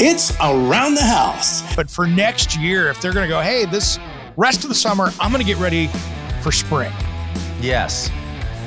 It's around the house. But for next year, if they're going to go, hey, this rest of the summer, I'm going to get ready for spring. Yes.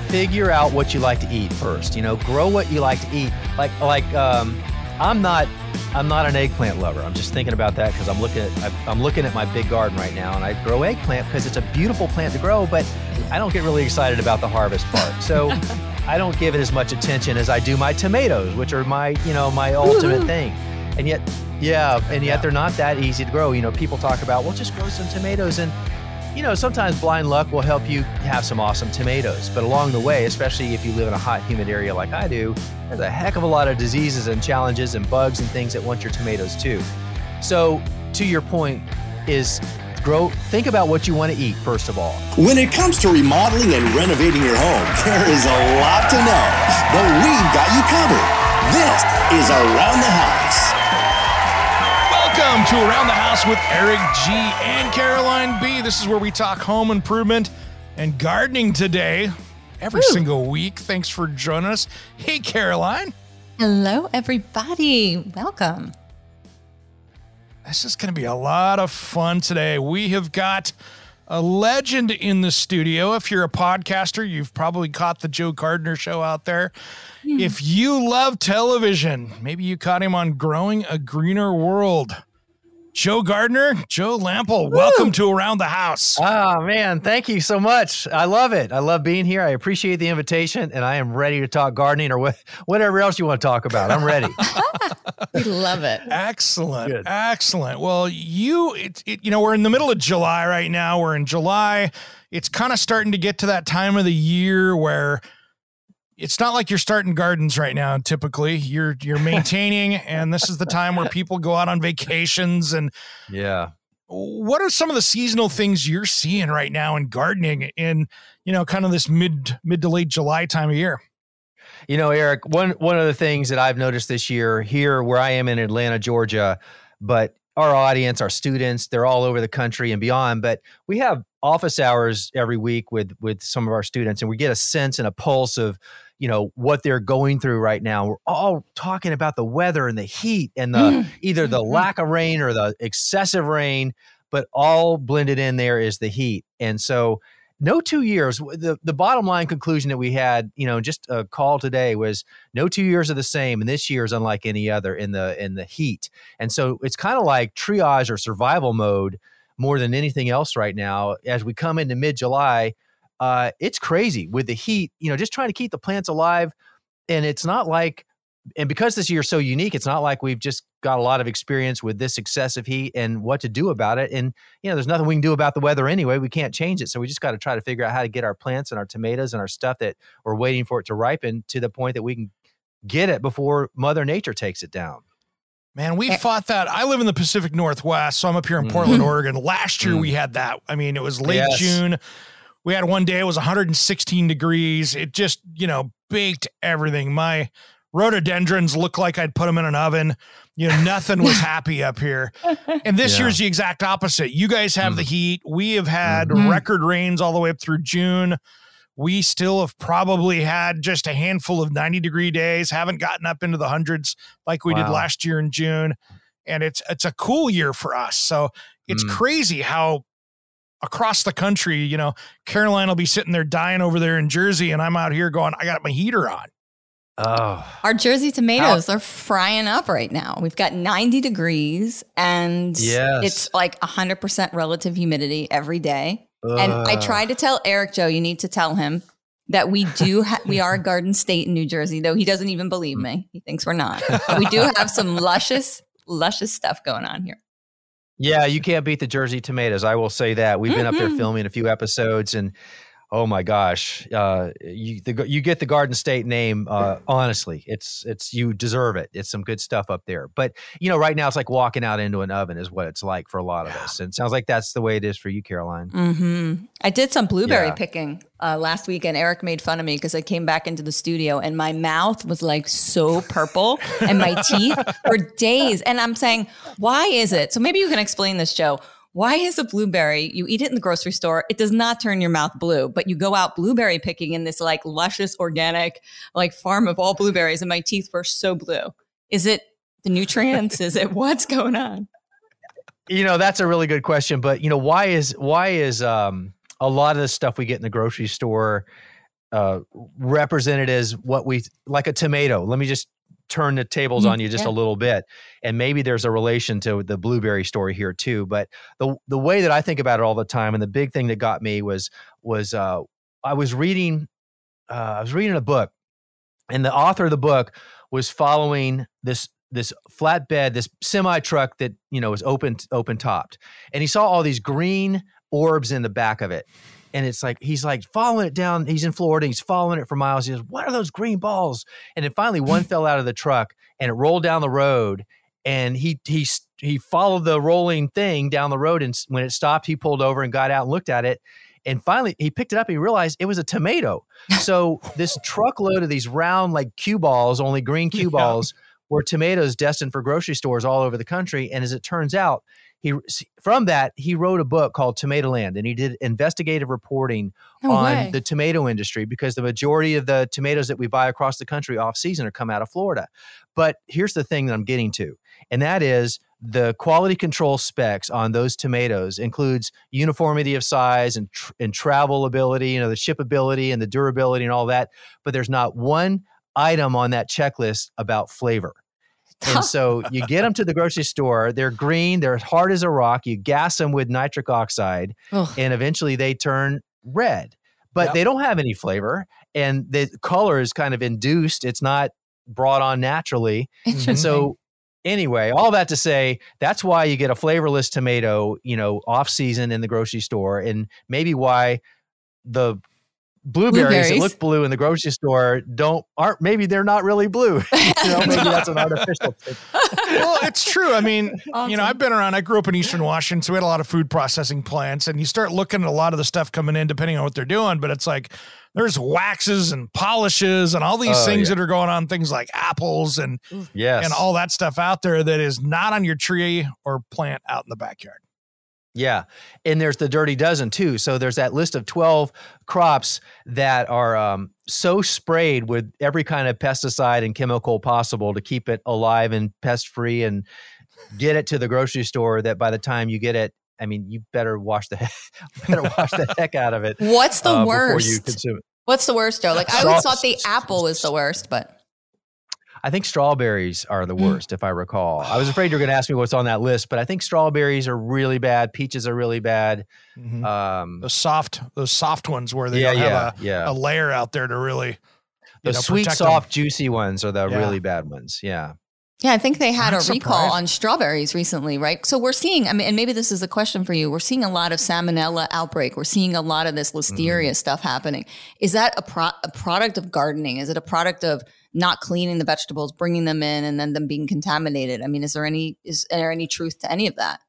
Figure out what you like to eat first. You know, grow what you like to eat. Like, like, um, I'm not, I'm not an eggplant lover. I'm just thinking about that because I'm looking at, I'm looking at my big garden right now, and I grow eggplant because it's a beautiful plant to grow. But I don't get really excited about the harvest part. So. I don't give it as much attention as I do my tomatoes, which are my, you know, my ultimate thing and yet yeah and yet they're not that easy to grow. You know people talk about well just grow some tomatoes and you know sometimes blind luck will help you have some awesome tomatoes. But along the way especially if you live in a hot humid area like i do there's a heck of a lot of diseases and challenges and bugs and things that want your tomatoes too. So to your point is grow think about what you want to eat first of all. When it comes to remodeling and renovating your home, there is a lot to know, but we've got you covered. This is Around the House. Welcome to Around the House with Eric G and Caroline B. This is where we talk home improvement and gardening today, every single week. Thanks for joining us. Hey, Caroline. Hello, everybody. Welcome. This is going to be a lot of fun today. We have got a legend in the studio. If you're a podcaster, you've probably caught the Joe Gardener show out there. If you love television, maybe you caught him on Growing a Greener World. Joe Gardener, Joe Lamp'l, welcome to Around the House. Oh man, thank you so much. I love it. I love being here. I appreciate the invitation, and I am ready to talk gardening or what, whatever else you want to talk about. I'm ready. We love it. Excellent. Good. Excellent. Well, you, it, it, you know, we're in the middle of July right now. We're in July. It's kind of starting to get to that time of the year where it's not like you're starting gardens right now. Typically, you're you're maintaining, and this is the time where people go out on vacations. And yeah. what are some of the seasonal things you're seeing right now in gardening in you know kind of this mid mid to late July time of year? You know, Eric, one one of the things that I've noticed this year here where I am in Atlanta, Georgia, but our audience, our students, they're all over the country and beyond, but we have office hours every week with with some of our students and we get a sense and a pulse of you know what they're going through right now we're all talking about the weather and the heat and the Mm. either the Mhm. lack of rain or the excessive rain but all blended in there is the heat and so no two years the, the bottom line conclusion that we had you know just a call today was no two years are the same and this year is unlike any other in the in the heat and so it's kind of like triage or survival mode more than anything else right now as we come into mid july uh, it's crazy with the heat you know just trying to keep the plants alive and it's not like and because this year's so unique it's not like we've just got a lot of experience with this excessive heat and what to do about it and you know there's nothing we can do about the weather anyway we can't change it so we just got to try to figure out how to get our plants and our tomatoes and our stuff that we're waiting for it to ripen to the point that we can get it before mother nature takes it down Man, we Eh. fought that. I live in the Pacific Northwest, so I'm up here in Mm. Portland, Oregon. Last year Mm. we had that. I mean, it was late Yes. June. We had one day it was 116 degrees. It just, you know, baked everything. My rhododendrons looked like I'd put them in an oven. You know, nothing was happy up here. And this Yeah. year's the exact opposite. You guys have Mm. the heat. We have had Mhm. record rains all the way up through June. We still have probably had just a handful of 90 degree days, haven't gotten up into the hundreds like we did last year in June. And it's it's a cool year for us. So it's Mm. crazy how across the country, you know, Caroline will be sitting there dying over there in Jersey, and I'm out here going, I got my heater on. oh Our Jersey tomatoes are frying up right now. We've got 90 degrees and Yes. it's like 100% relative humidity every day. And I Ugh. tried to tell Eric Joe, you need to tell him that we do ha- we are a garden state in New Jersey, though he doesn't even believe hmm. me. He thinks we're not. But we do have some luscious, luscious stuff going on here. Yeah, you can't beat the Jersey tomatoes. I will say that. We've been up there Mhm. filming a few episodes and Oh my gosh, uh, you the, you get the Garden State name. Uh, honestly, it's it's you deserve it. It's some good stuff up there. But you know, right now it's like walking out into an oven is what it's like for a lot of us. And it sounds like that's the way it is for you, Caroline. Mm-hmm. I did some blueberry Yeah. picking uh, last week, and Eric made fun of me because I came back into the studio and my mouth was like so purple and my teeth for days. And I'm saying, why is it? So maybe you can explain this, Joe. Why is a blueberry, you eat it in the grocery store, it does not turn your mouth blue, but you go out blueberry picking in this like luscious, organic, like farm of all blueberries, and my teeth were so blue? Is it the nutrients? is it what's going on? You know, that's a really good question. But you know, why is why is um, a lot of the stuff we get in the grocery store uh, represented as what we like a tomato? Let me just turn the tables Mm, on you just yeah. a little bit, and maybe there's a relation to the blueberry story here too. But the the way that I think about it all the time, and the big thing that got me was was uh, I was reading uh, I was reading a book, and the author of the book was following this this flatbed, this semi truck that you know was open open topped, and he saw all these green orbs in the back of it. And it's like he's like following it down. He's in Florida. He's following it for miles. He goes, "What are those green balls?" And then finally, one fell out of the truck and it rolled down the road. And he he he followed the rolling thing down the road. And when it stopped, he pulled over and got out and looked at it. And finally, he picked it up and he realized it was a tomato. So this truckload of these round like cue balls, only green cue Yeah. balls, were tomatoes destined for grocery stores all over the country. And as it turns out, he from that he wrote a book called Tomatoland, and he did investigative reporting No on way. the tomato industry because the majority of the tomatoes that we buy across the country off season are come out of Florida. But here's the thing that I'm getting to, and that is the quality control specs on those tomatoes includes uniformity of size and tr- and travel ability, you know, the shipability and the durability and all that. But there's not one item on that checklist about flavor. And so you get them to the grocery store. They're green. They're as hard as a rock. You gas them with nitric oxide, Ugh. and eventually they turn red. But Yep. they don't have any flavor, and the color is kind of induced. It's not brought on naturally. And so, anyway, all that to say, that's why you get a flavorless tomato, you know, off season in the grocery store, and maybe why the blueberries, that look blue in the grocery store don't aren't maybe they're not really blue. you know, maybe that's an artificial. well, it's true. I mean, you know, I've been around. I grew up in Eastern Washington, so we had a lot of food processing plants, and you start looking at a lot of the stuff coming in, depending on what they're doing. But it's like there's waxes and polishes and all these Oh, things yeah. that are going on, things like apples and Yes, and all that stuff out there that is not on your tree or plant out in the backyard. Yeah. And there's the dirty dozen too. So there's that list of 12 crops that are um, so sprayed with every kind of pesticide and chemical possible to keep it alive and pest free and get it to the grocery store that by the time you get it, I mean, you better wash the heck, better wash the heck out of it. What's the uh, worst? What's the worst, Joe? Like I always thought the apple was the worst, but I think strawberries are the Mm. worst, if I recall. I was afraid you were going to ask me what's on that list, but I think strawberries are really bad. Peaches are really bad. Mhm. Um, those soft, those soft ones where they yeah, don't yeah, have yeah. a, a layer out there to really. The know, sweet, protect them. soft, juicy ones are the Yeah. really bad ones. Yeah. yeah, I think they had Not a recall surprised. on strawberries recently, right? So we're seeing, I mean, and maybe this is a question for you. We're seeing a lot of salmonella outbreak. We're seeing a lot of this listeria stuff happening. Is that a, pro- a product of gardening? Is it a product of not cleaning the vegetables, bringing them in, and then them being contaminated? I mean, is there any is there any truth to any of that?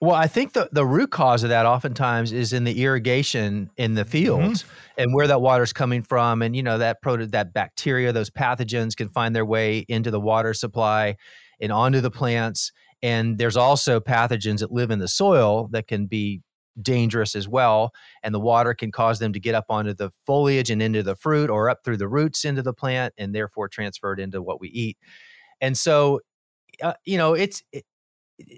Well, I think the, the root cause of that oftentimes is in the irrigation in the mm-hmm. fields and where that water is coming from. And, you know, that proto, that bacteria, those pathogens can find their way into the water supply and onto the plants. And there's also pathogens that live in the soil that can be dangerous as well. And the water can cause them to get up onto the foliage and into the fruit or up through the roots into the plant and therefore transferred into what we eat. And so, uh, you know, it's, it,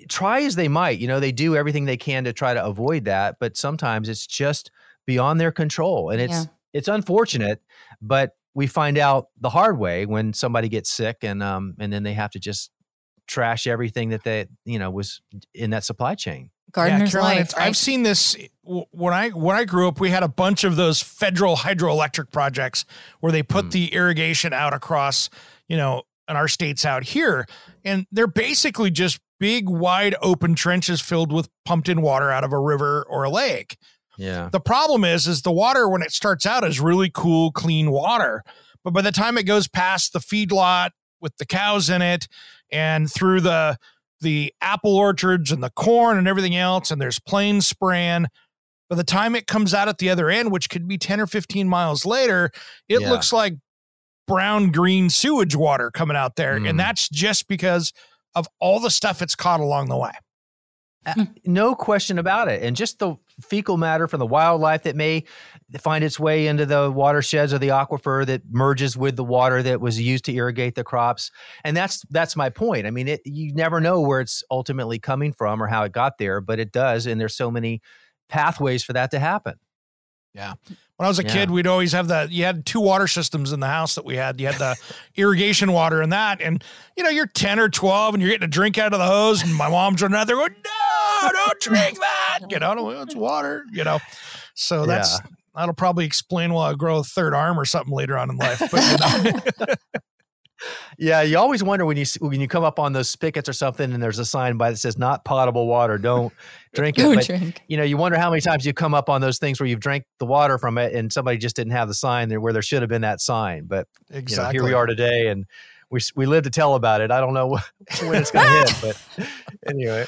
try as they might, you know, they do everything they can to try to avoid that, but sometimes it's just beyond their control. And it's Yeah. it's unfortunate, but we find out the hard way when somebody gets sick and um and then they have to just trash everything that they, you know, was in that supply chain. Gardener's Caroline, life. right? I've seen this when I when I grew up. We had a bunch of those federal hydroelectric projects where they put Mm. the irrigation out across, you know, in our states out here, and they're basically just big, wide open trenches filled with pumped in water out of a river or a lake. Yeah. The problem is, is the water when it starts out is really cool, clean water, but by the time it goes past the feedlot with the cows in it, and through the the apple orchards and the corn and everything else, and there's planes spraying. By the time it comes out at the other end, which could be 10 or 15 miles later, it Yeah. looks like brown green sewage water coming out there. Mm. And that's just because of all the stuff it's caught along the way. No question about it. And just the fecal matter from the wildlife that may find its way into the watersheds or the aquifer that merges with the water that was used to irrigate the crops. And that's that's my point. I mean, it, you never know where it's ultimately coming from or how it got there, but it does. And there's so many pathways for that to happen. Yeah. When I was a Yeah. kid, we'd always have the you had two water systems in the house that we had. You had the irrigation water and that. And you know, you're 10 or 12 and you're getting a drink out of the hose, and my mom's running out there going, No, don't drink that. You know, "No, it's water, you know. So that's that'll probably explain why I grow a third arm or something later on in life. But you know. Yeah, you always wonder when you when you come up on those spigots or something, and there's a sign by that says "not potable water." Don't drink it. Don't But, drink. You know, you wonder how many times you come up on those things where you've drank the water from it, and somebody just didn't have the sign there where there should have been that sign. But you know, here we are today, and we we live to tell about it. I don't know when it's going to hit, but anyway.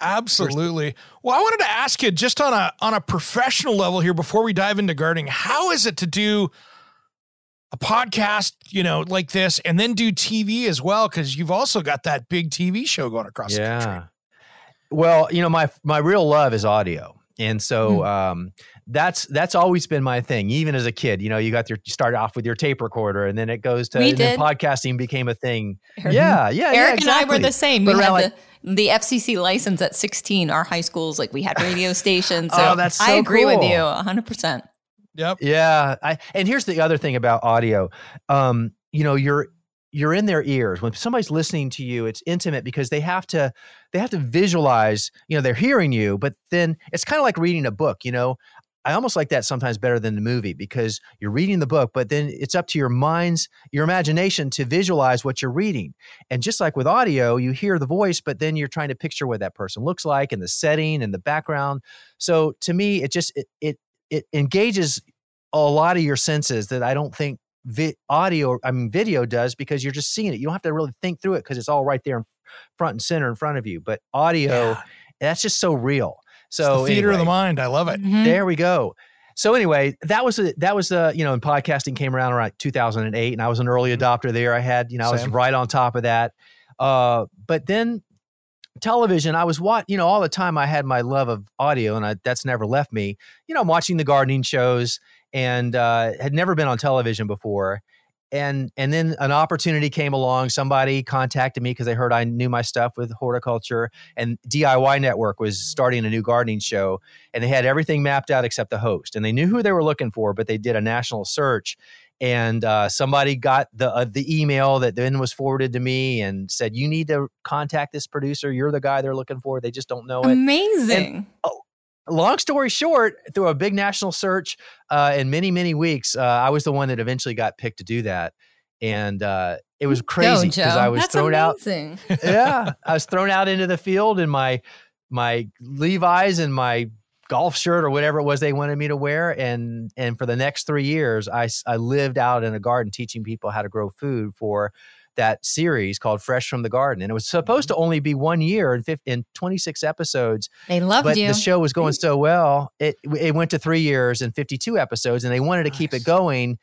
Absolutely. Well, I wanted to ask you just on a on a professional level here before we dive into gardening, how is it to do a podcast, you know, like this and then do TV as well cuz you've also got that big TV show going across the country. Well, you know, my my real love is audio. And so Hmm. um, that's that's always been my thing. Even as a kid, you know, you got your you start off with your tape recorder, and then it goes to We and then podcasting became a thing. Eric- Yeah, yeah, yeah. Eric and I were the same. But we had like- the, the FCC license at 16. Our high schools, like we had radio stations. So Oh, that's I so agree with cool. you 100%. Yep. Yeah, I, and here's the other thing about audio. Um, you know, you're you're in their ears when somebody's listening to you. It's intimate because they have to they have to visualize. You know, they're hearing you, but then it's kind of like reading a book. You know, I almost like that sometimes better than the movie because you're reading the book, but then it's up to your mind's your imagination to visualize what you're reading. And just like with audio, you hear the voice, but then you're trying to picture what that person looks like and the setting and the background. So to me, it just it it, it engages a lot of your senses that I don't think vi- audio, I mean, video does because you're just seeing it. You don't have to really think through it because it's all right there in front and center in front of you. But audio, Yeah. that's just so real. It's So the theater of the mind. I love it. Mhm. There we go. So anyway, that was a, that was uh you know, and podcasting came around around 2008, and I was an early adopter there. I had you know I was right on top of that. Uh, but then television, I was what you know all the time. I had my love of audio, and I, that's never left me. You know, I'm watching the gardening shows, and uh, had never been on television before. And and then an opportunity came along. Somebody contacted me because they heard I knew my stuff with horticulture, and DIY Network was starting a new gardening show, and they had everything mapped out except the host, and they knew who they were looking for, but they did a national search, and uh, somebody got the uh, the email that then was forwarded to me and said, "You need to contact this producer. You're the guy they're looking for. They just don't know it." Amazing. Long story short, through a big national search uh, in many, many weeks, uh, I was the one that eventually got picked to do that. And uh, it was crazy because I was That's thrown amazing. out. yeah, I was thrown out into the field in my my Levi's and my golf shirt or whatever it was they wanted me to wear. And and for the next three years, I I lived out in a garden teaching people how to grow food for that series called Fresh from the Garden. And it was supposed mm-hmm. to only be one year and, 50, and 26 episodes They loved but you. the show was going so well it it went to three years and 52 episodes and they wanted to keep it going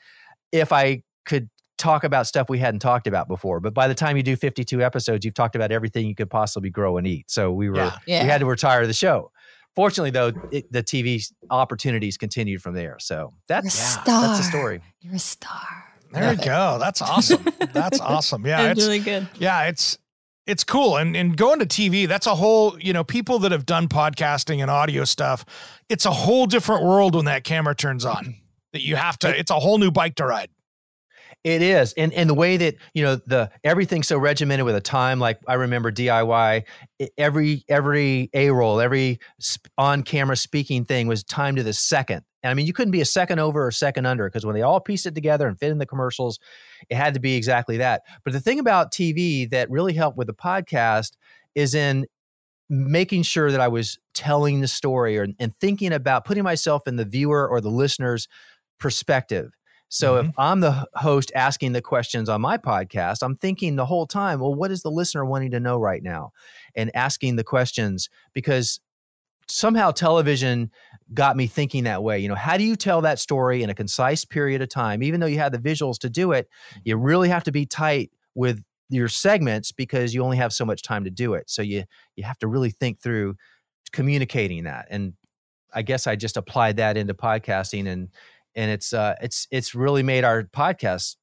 if i could talk about stuff we hadn't talked about before but by the time you do 52 episodes you've talked about everything you could possibly grow and eat so we were Yeah. Yeah. we had to retire the show fortunately though it, the tv opportunities continued from there so that's a yeah, that's the story You're a star. There you go. That's awesome. That's awesome. Yeah. It's, really good. yeah, it's it's cool. And and going to TV, that's a whole, you know, people that have done podcasting and audio stuff, it's a whole different world when that camera turns on. That you have to, it's a whole new bike to ride. It is, and and the way that you know the everything's so regimented with a time. Like I remember DIY, every every a roll, every on camera speaking thing was timed to the second. And I mean, you couldn't be a second over or a second under because when they all pieced it together and fit in the commercials, it had to be exactly that. But the thing about TV that really helped with the podcast is in making sure that I was telling the story or, and thinking about putting myself in the viewer or the listener's perspective. So Mhm. if I'm the host asking the questions on my podcast, I'm thinking the whole time, well, what is the listener wanting to know right now? And asking the questions because somehow television got me thinking that way. You know, how do you tell that story in a concise period of time? Even though you have the visuals to do it, you really have to be tight with your segments because you only have so much time to do it. So you you have to really think through communicating that. And I guess I just applied that into podcasting and and it's uh it's it's really made our podcast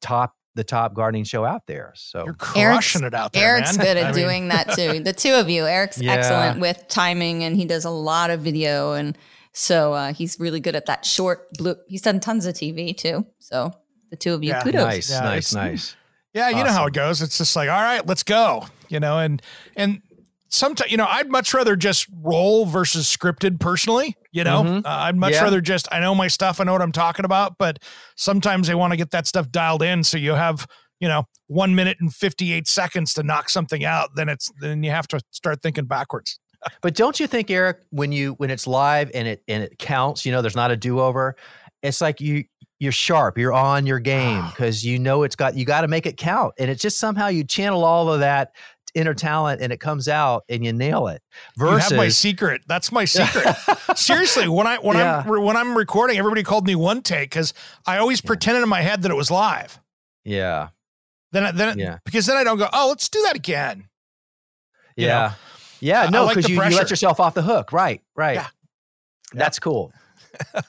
top the top gardening show out there. So You're crushing it out there, Eric's man. good at I mean, doing that too. The two of you, Eric's Yeah. excellent with timing, and he does a lot of video, and so uh, he's really good at that short blue. He's done tons of TV too. So the two of you, Yeah. kudos. nice, Yeah, nice, nice. Yeah, you know how it goes. It's just like, all right, let's go. You know, and and sometimes you know, I'd much rather just roll versus scripted personally. You know, Mhm. uh, I'd much Yeah. rather just I know my stuff, I know what I'm talking about. But sometimes they want to get that stuff dialed in, so you have you know one minute and 58 seconds to knock something out. Then it's then you have to start thinking backwards. But don't you think, Eric, when you when it's live and it and it counts, you know, there's not a do over. It's like you you're sharp, you're on your game because you know it's got you got to make it count, and it's just somehow you channel all of that inner talent and it comes out and you nail it. you have my secret. That's my secret. Seriously, when I when I'm when I'm recording, everybody called me one take because I always pretended in my head that it was live. yeah, Then I- then Yeah. because then I don't go, oh, let's do that again. You know, yeah, yeah. I- I No, because the you, you let yourself off the hook. Right, right. Yeah. That's cool. I,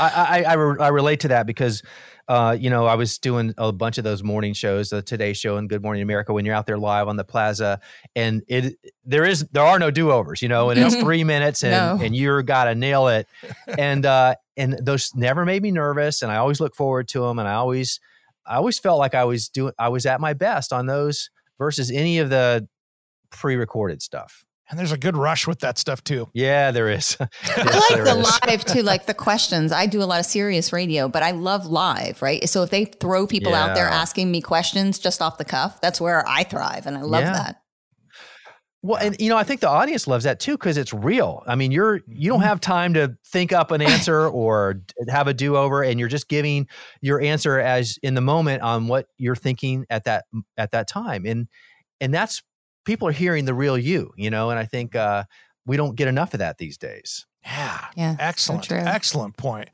I, I, re- I relate to that because, uh, you know, I was doing a bunch of those morning shows, the Today Show and Good Morning America, when you're out there live on the plaza, and it there is there are no do overs, you know, and it's Mhm. three minutes, and No. and you're gotta nail it, and uh, and those never made me nervous, and I always look forward to them, and I always I always felt like I was doing I was at my best on those versus any of the pre-recorded stuff. And there's a good rush with that stuff too. Yeah, there is. I like the is. live too, like the questions. I do a lot of Sirius radio, but I love live, right? So if they throw people out there asking me questions just off the cuff, that's where I thrive, and I love Yeah. that. Well, and you know, I think the audience loves that too because it's real. I mean, you're you Mm-hmm. don't have time to think up an answer or have a do over, and you're just giving your answer as in the moment on what you're thinking at that at that time, and and that's people are hearing the real you, you know. And I think uh, we don't get enough of that these days. Yeah. Yeah, so Excellent. true. Excellent point.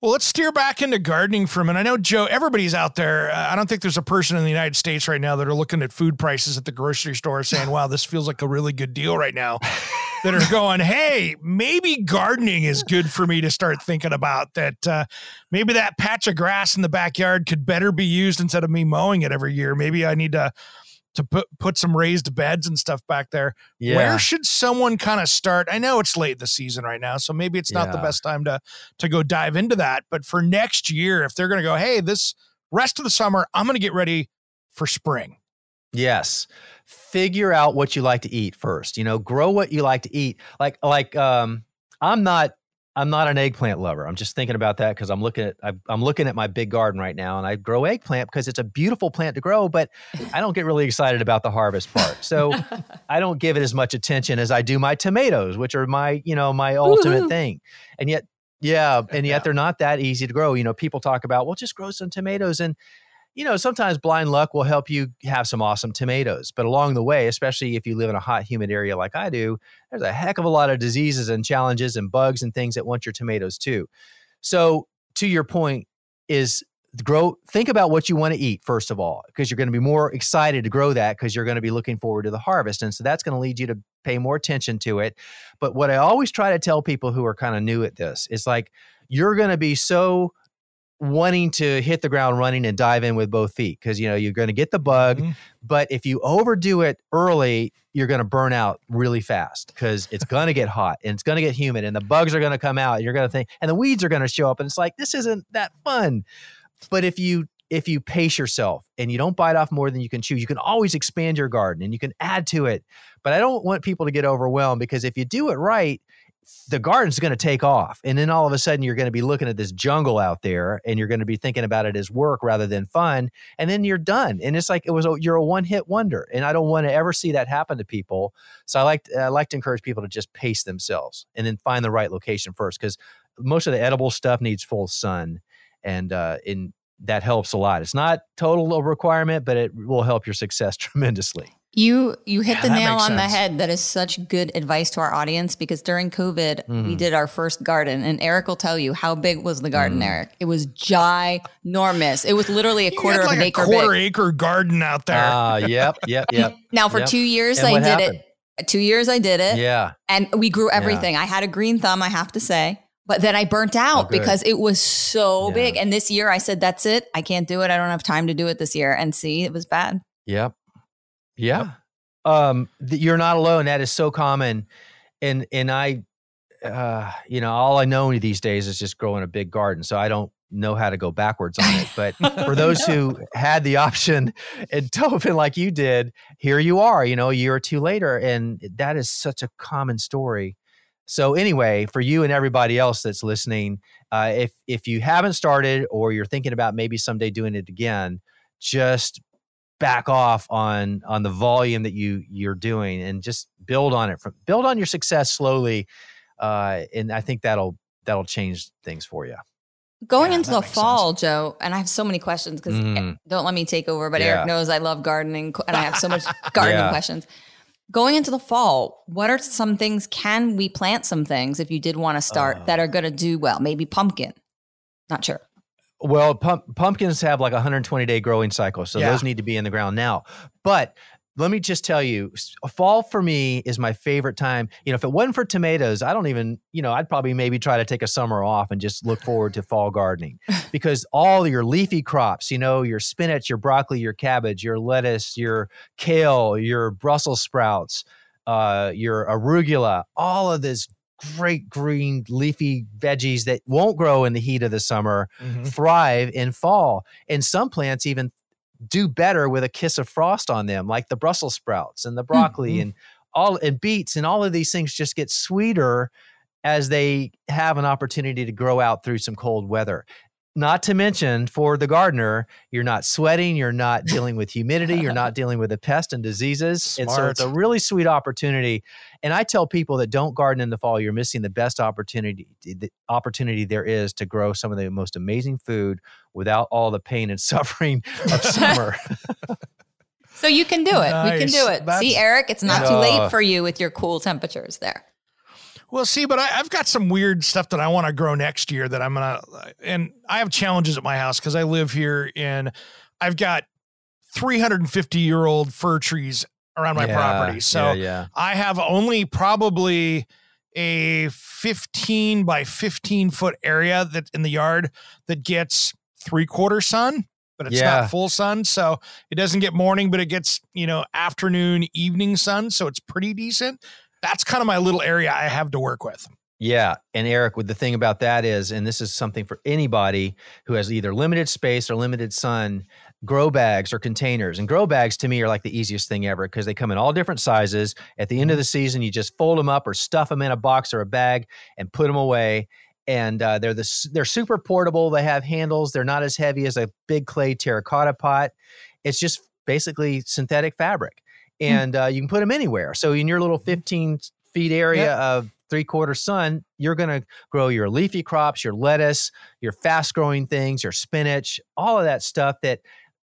Well, let's steer back into gardening for a minute. I know, Joe, everybody's out there. Uh, I don't think there's a person in the United States right now that are looking at food prices at the grocery store saying, wow, this feels like a really good deal right now. that are going, hey, maybe gardening is good for me to start thinking about. That uh, maybe that patch of grass in the backyard could better be used instead of me mowing it every year. Maybe I need to to put put some raised beds and stuff back there. Yeah, Where should someone kind of start? I know it's late in the season right now, so maybe it's not the best time to to go dive into that. But for next year, if they're going to go, hey, this rest of the summer, I'm going to get ready for spring. Yes. Figure out what you like to eat first. You know, grow what you like to eat. Like like um I'm not I'm not an eggplant lover. I'm just thinking about that because I'm looking at I, I'm looking at my big garden right now, and I grow eggplant because it's a beautiful plant to grow. But I don't get really excited about the harvest part, so I don't give it as much attention as I do my tomatoes, which are my you know my ultimate thing. And yet, yeah, and yet Yeah. they're not that easy to grow. You know, people talk about well, just grow some tomatoes, and you know, sometimes blind luck will help you have some awesome tomatoes. But along the way, especially if you live in a hot, humid area like I do, there's a heck of a lot of diseases and challenges and bugs and things that want your tomatoes too. So, to your point, is grow, think about what you want to eat, first of all, because you're going to be more excited to grow that because you're going to be looking forward to the harvest. And so that's going to lead you to pay more attention to it. But what I always try to tell people who are kind of new at this is like, you're going to be so wanting to hit the ground running and dive in with both feet because you know you're going to get the bug Mhm. but if you overdo it early you're going to burn out really fast because it's going to get hot and it's going to get humid and the bugs are going to come out and you're going to think and the weeds are going to show up and it's like this isn't that fun but if you if you pace yourself and you don't bite off more than you can chew you can always expand your garden and you can add to it but i don't want people to get overwhelmed because if you do it right the garden's going to take off. And then all of a sudden, you're going to be looking at this jungle out there and you're going to be thinking about it as work rather than fun. And then you're done. And it's like it was, a, you're a one hit wonder. And I don't want to ever see that happen to people. So I like, I like to encourage people to just pace themselves and then find the right location first because most of the edible stuff needs full sun. And, uh, in, that helps a lot. It's not total requirement, but it will help your success tremendously. You you hit Yeah, the nail makes on the head. That is such good advice to our audience because during COVID we Mhm. did our first garden, and Eric will tell you how big was the garden. Mm. Eric, it was ginormous. It was literally a You quarter had of like an a acre quarter big. acre garden out there. Ah, yep, yep, yep. Now for Yep. two years And I did happened? it. Two years I did it, Yeah. and we grew everything. I had a green thumb, I have to say. But then I burnt out Oh, because it was so Yeah. big. And this year I said, that's it. I can't do it. I don't have time to do it this year. And see, it was bad. Yep. Yeah. Um, th- you're not alone. That is so common. And and I uh, you know, all I know these days is just growing a big garden. So I don't know how to go backwards on it. But for those who had the option and dove in like you did, here you are, you know, a year or two later. And that is such a common story. So anyway, for you and everybody else that's listening, uh, if if you haven't started or you're thinking about maybe someday doing it again, just back off on on the volume that you you're doing and just build on it from build on your success slowly uh and i think that'll that'll change things for you Going Yeah, into the makes fall, Joe, and I have so many questions because Mhm. don't let me take over, but Yeah. Eric knows I love gardening and I have so much gardening Yeah. questions. Going into the fall, what are some things? Can we plant some things if you did want to start Uh. that are going to do well? Maybe pumpkin. Not sure. Well pump, pumpkins have like a 120 day growing cycle so Yeah. those need to be in the ground now. But let me just tell you fall for me is my favorite time. You know if it wasn't for tomatoes i don't even you know i'd probably maybe try to take a summer off and just look forward to fall gardening. Because all your leafy crops you know your spinach your broccoli your cabbage your lettuce your kale your brussels sprouts uh, your arugula all of this great green leafy veggies that won't grow in the heat of the summer Mhm. thrive in fall. And some plants even do better with a kiss of frost on them, like the Brussels sprouts and the broccoli Mhm. and all and beets and all of these things just get sweeter as they have an opportunity to grow out through some cold weather. Not to mention for the gardener, you're not sweating, you're not dealing with humidity, you're not dealing with the pest and diseases. And so it's a really sweet opportunity. And I tell people that don't garden in the fall, you're missing the best opportunity the opportunity there is to grow some of the most amazing food without all the pain and suffering of summer. So you can do it. We can do it. That's- See, Eric, it's not too late for you with your cool temperatures there. Well, see, but I, I've got some weird stuff that I want to grow next year that I'm gonna, and I have challenges at my house because I live here and I've got 350 year old fir trees around my Yeah, property. So yeah, yeah. I have only probably a 15 by 15 foot area that in the yard that gets three quarter sun, but it's not full sun. So it doesn't get morning, but it gets, you know, afternoon, evening sun. So it's pretty decent. That's kind of my little area I have to work with. Yeah. And Eric, with the thing about that is, and this is something for anybody who has either limited space or limited sun, grow bags or containers. And grow bags to me are like the easiest thing ever because they come in all different sizes. At the end of the season, you just fold them up or stuff them in a box or a bag and put them away. And uh, they're the they're super portable. They have handles. They're not as heavy as a big clay terracotta pot. It's just basically synthetic fabric, and uh, you can put them anywhere. So in your little 15 feet area of three quarter sun, you're going to grow your leafy crops, your lettuce, your fast growing things, your spinach, all of that stuff that,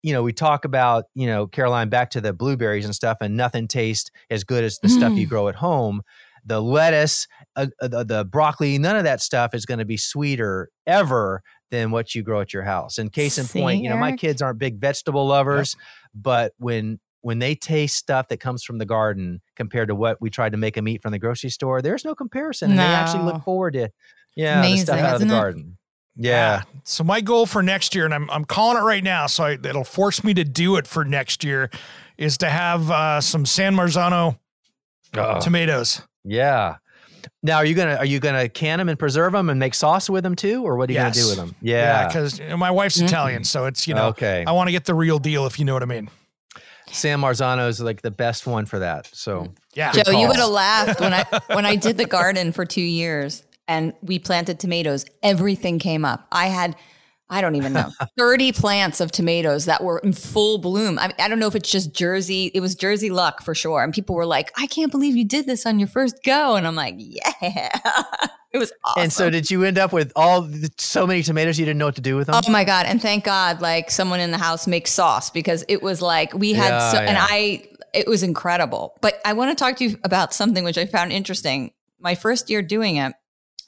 you know, we talk about, you know, Caroline, back to the blueberries and stuff, and nothing tastes as good as the stuff you Mm. grow at home. The lettuce, uh, uh, the, the broccoli, none of that stuff is going to be sweeter ever than what you grow at your house. And case in point, See, you know, my kids aren't big vegetable lovers, but when when they taste stuff that comes from the garden compared to what we tried to make them eat from the grocery store, there's no comparison. And they actually look forward to, yeah, the stuff out of the it? garden. Yeah. So my goal for next year, and I'm I'm calling it right now, so I, it'll force me to do it for next year, is to have uh, some San Marzano Oh, tomatoes. yeah. Now, are you gonna are you gonna can them and preserve them and make sauce with them too, or what are you gonna do with them? Yeah, Yeah. because my wife's. Italian, so it's you know okay. I want to get the real deal if you know what I mean. San Marzano is like the best one for that. So mm. Yeah. Joe, you would have laughed when I when I did the garden for two years and we planted tomatoes. Everything came up. I had, I don't even know, thirty plants of tomatoes that were in full bloom. I, I don't know if it's just Jersey. It was Jersey luck for sure. And people were like, "I can't believe you did this on your first go." And I'm like, "Yeah, it was awesome." and so did you end up with all the, so many tomatoes you didn't know what to do with them? Oh my god! And thank God, like someone in the house makes sauce because it was like we had, Yeah, so, and. I, it was incredible. But I want to talk to you about something which I found interesting. My first year doing it,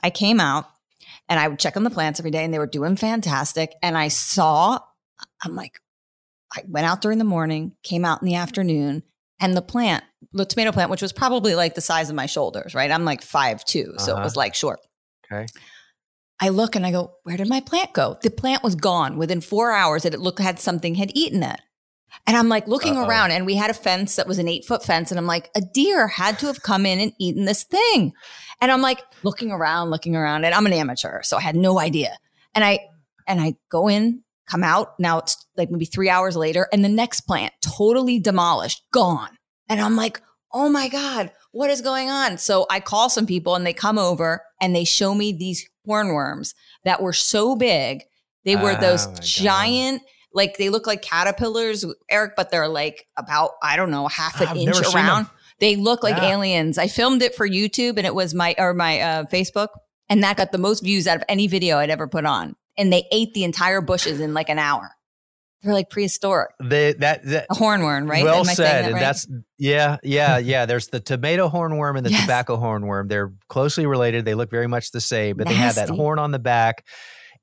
I came out and I would check on the plants every day, and they were doing fantastic. And I saw, I'm like, I went out during the morning, came out in the afternoon, and the plant, the tomato plant, which was probably like the size of my shoulders, right? I'm like five two, so it Uh-huh. was like short. Okay. I look and I go, where did my plant go? The plant was gone within four hours. That it looked had something had eaten it. And I'm like looking Uh-oh. around, and we had a fence that was an eight foot fence. And I'm like, a deer had to have come in and eaten this thing. And I'm like looking around, looking around, and I'm an amateur, so I had no idea. And I and I go in, come out. Now it's like maybe three hours later, and the next plant totally demolished, gone. And I'm like, oh my God, what is going on? So I call some people and they come over and they show me these hornworms that were so big. They were Oh those giant. God. Like they look like caterpillars, Eric, but they're like about, I don't know, half an I've inch around. They look like Yeah. aliens. I filmed it for YouTube and it was my, or my uh, Facebook, and that got the most views out of any video I'd ever put on. And they ate the entire bushes in like an hour. They're like prehistoric. The, that, that A hornworm, right? Well said. that right? that's yeah, yeah, yeah. There's the tomato hornworm and the Yes. tobacco hornworm. They're closely related. They look very much the same, but they have that horn on the back,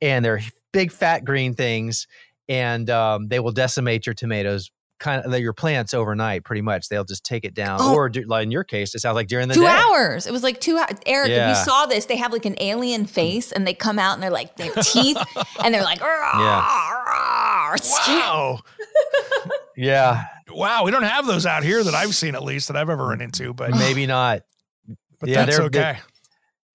and they're big, fat green things, and um, they will decimate your tomatoes. Kind of your plants overnight, pretty much. They'll just take it down, Oh. or do, like in your case, it sounds like during the two day. hours. It was like two hours. Eric, if you saw this, they have like an alien face and they come out and they're like, they have teeth and they're like, Yeah. Wow. Yeah, Wow. We don't have those out here that I've seen, at least, that I've ever run into, but, maybe not. but yeah, that's they're- okay. they're-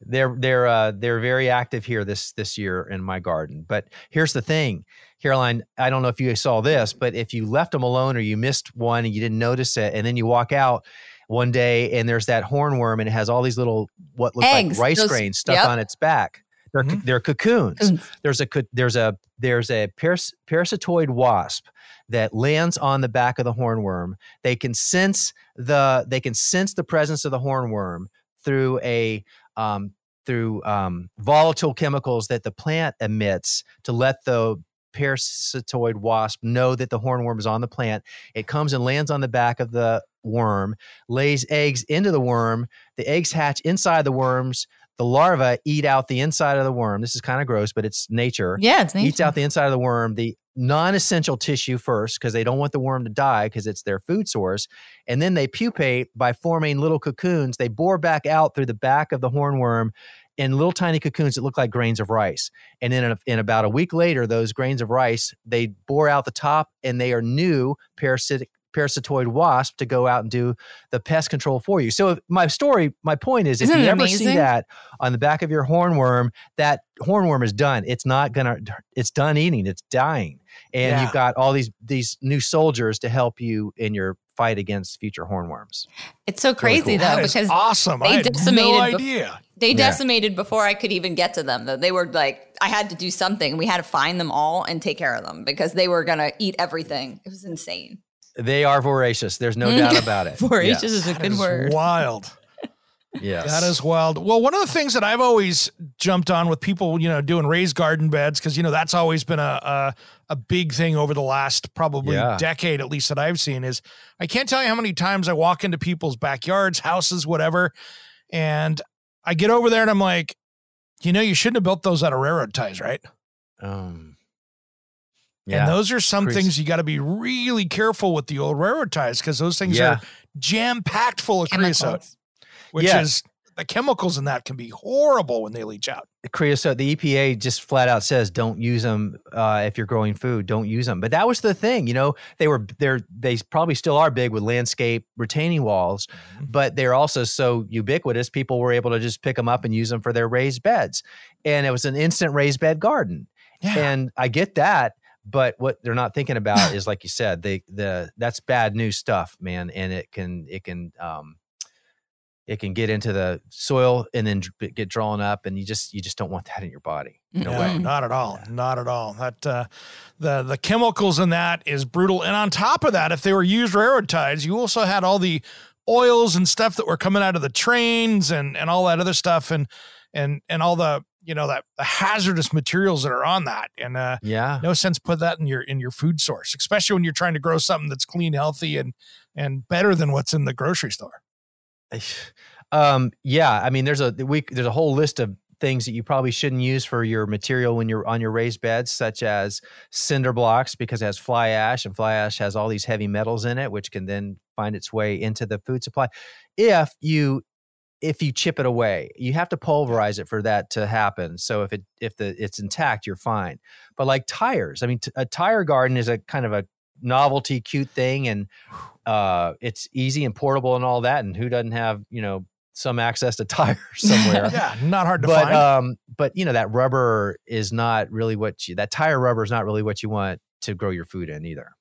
they're they're uh, they're very active here this this year in my garden. But here's the thing, Caroline. I don't know if you saw this, but if you left them alone or you missed one and you didn't notice it, and then you walk out one day and there's that hornworm and it has all these little what look Eggs, like rice those- grains stuck yep. on its back. They're Mhm. they're cocoons. Cocoons. There's a there's a there's a paras- parasitoid wasp that lands on the back of the hornworm. They can sense the they can sense the presence of the hornworm through a um, through um, volatile chemicals that the plant emits to let the parasitoid wasp know that the hornworm is on the plant. It comes and lands on the back of the worm, lays eggs into the worm. The eggs hatch inside the worms. The larvae eat out the inside of the worm. This is kind of gross, but it's nature Yeah, it's nature. eats out the inside of the worm, the non-essential tissue first, because they don't want the worm to die because it's their food source. And then they pupate by forming little cocoons. They bore back out through the back of the hornworm in little tiny cocoons that look like grains of rice. And then in, a, in about a week later, those grains of rice, they bore out the top and they are new parasitic parasitoid wasp to go out and do the pest control for you. So my story, my point is, Isn't if you ever see that on the back of your hornworm, that hornworm is done. It's not gonna. It's done eating. It's dying, and Yeah. you've got all these these new soldiers to help you in your fight against future hornworms. It's so crazy cool. though That is because awesome. they I had decimated no bef- idea. they Yeah. decimated before I could even get to them. Though they were like, I had to do something. We had to find them all and take care of them because they were gonna eat everything. It was insane. They are voracious. There's no mm. doubt about it. Voracious Yes. is a good is word. wild. Yes. That is wild. Well, one of the things that I've always jumped on with people, you know, doing raised garden beds, because you know that's always been a, a a big thing over the last probably Yeah. decade, at least that I've seen. Is I can't tell you how many times I walk into people's backyards, houses, whatever, and I get over there and I'm like, you know, you shouldn't have built those out of railroad ties, right? Um, And those are some Chris- things you got to be really careful with the old railroad ties because those things Yeah. are jam packed full of creosote, which Yeah. is the chemicals in that can be horrible when they leach out. The creosote the epa just flat out says don't use them uh, if you're growing food don't use them but that was the thing you know they were they're they probably still are big with landscape retaining walls but they're also so ubiquitous people were able to just pick them up and use them for their raised beds and it was an instant raised bed garden Yeah. and i get that But what they're not thinking about is, like you said, they the that's bad news stuff, man, and it can it can um, it can get into the soil and then get drawn up, and you just you just don't want that in your body. No No, way. not at all. Not at all. That uh, the the chemicals in that is brutal. And on top of that, if they were used railroad ties, you also had all the oils and stuff that were coming out of the trains and and all that other stuff and and and all the you know that the hazardous materials that are on that. And uh, Yeah. no sense put that in your in your food source, especially when you're trying to grow something that's clean, healthy, and and better than what's in the grocery store. Um, yeah, I mean, there's a we there's a whole list of things that you probably shouldn't use for your material when you're on your raised beds, such as cinder blocks because it has fly ash, and fly ash has all these heavy metals in it, which can then find its way into the food supply. If you if you chip it away, you have to pulverize it for that to happen. So if it if the it's intact, you're fine. But like tires, I mean, t- a tire garden is a kind of a novelty, cute thing, and uh, it's easy and portable and all that. And who doesn't have you know some access to tires somewhere? Yeah, not hard to but find. um, but you know that rubber is not really what you that tire rubber is not really what you want to grow your food in either.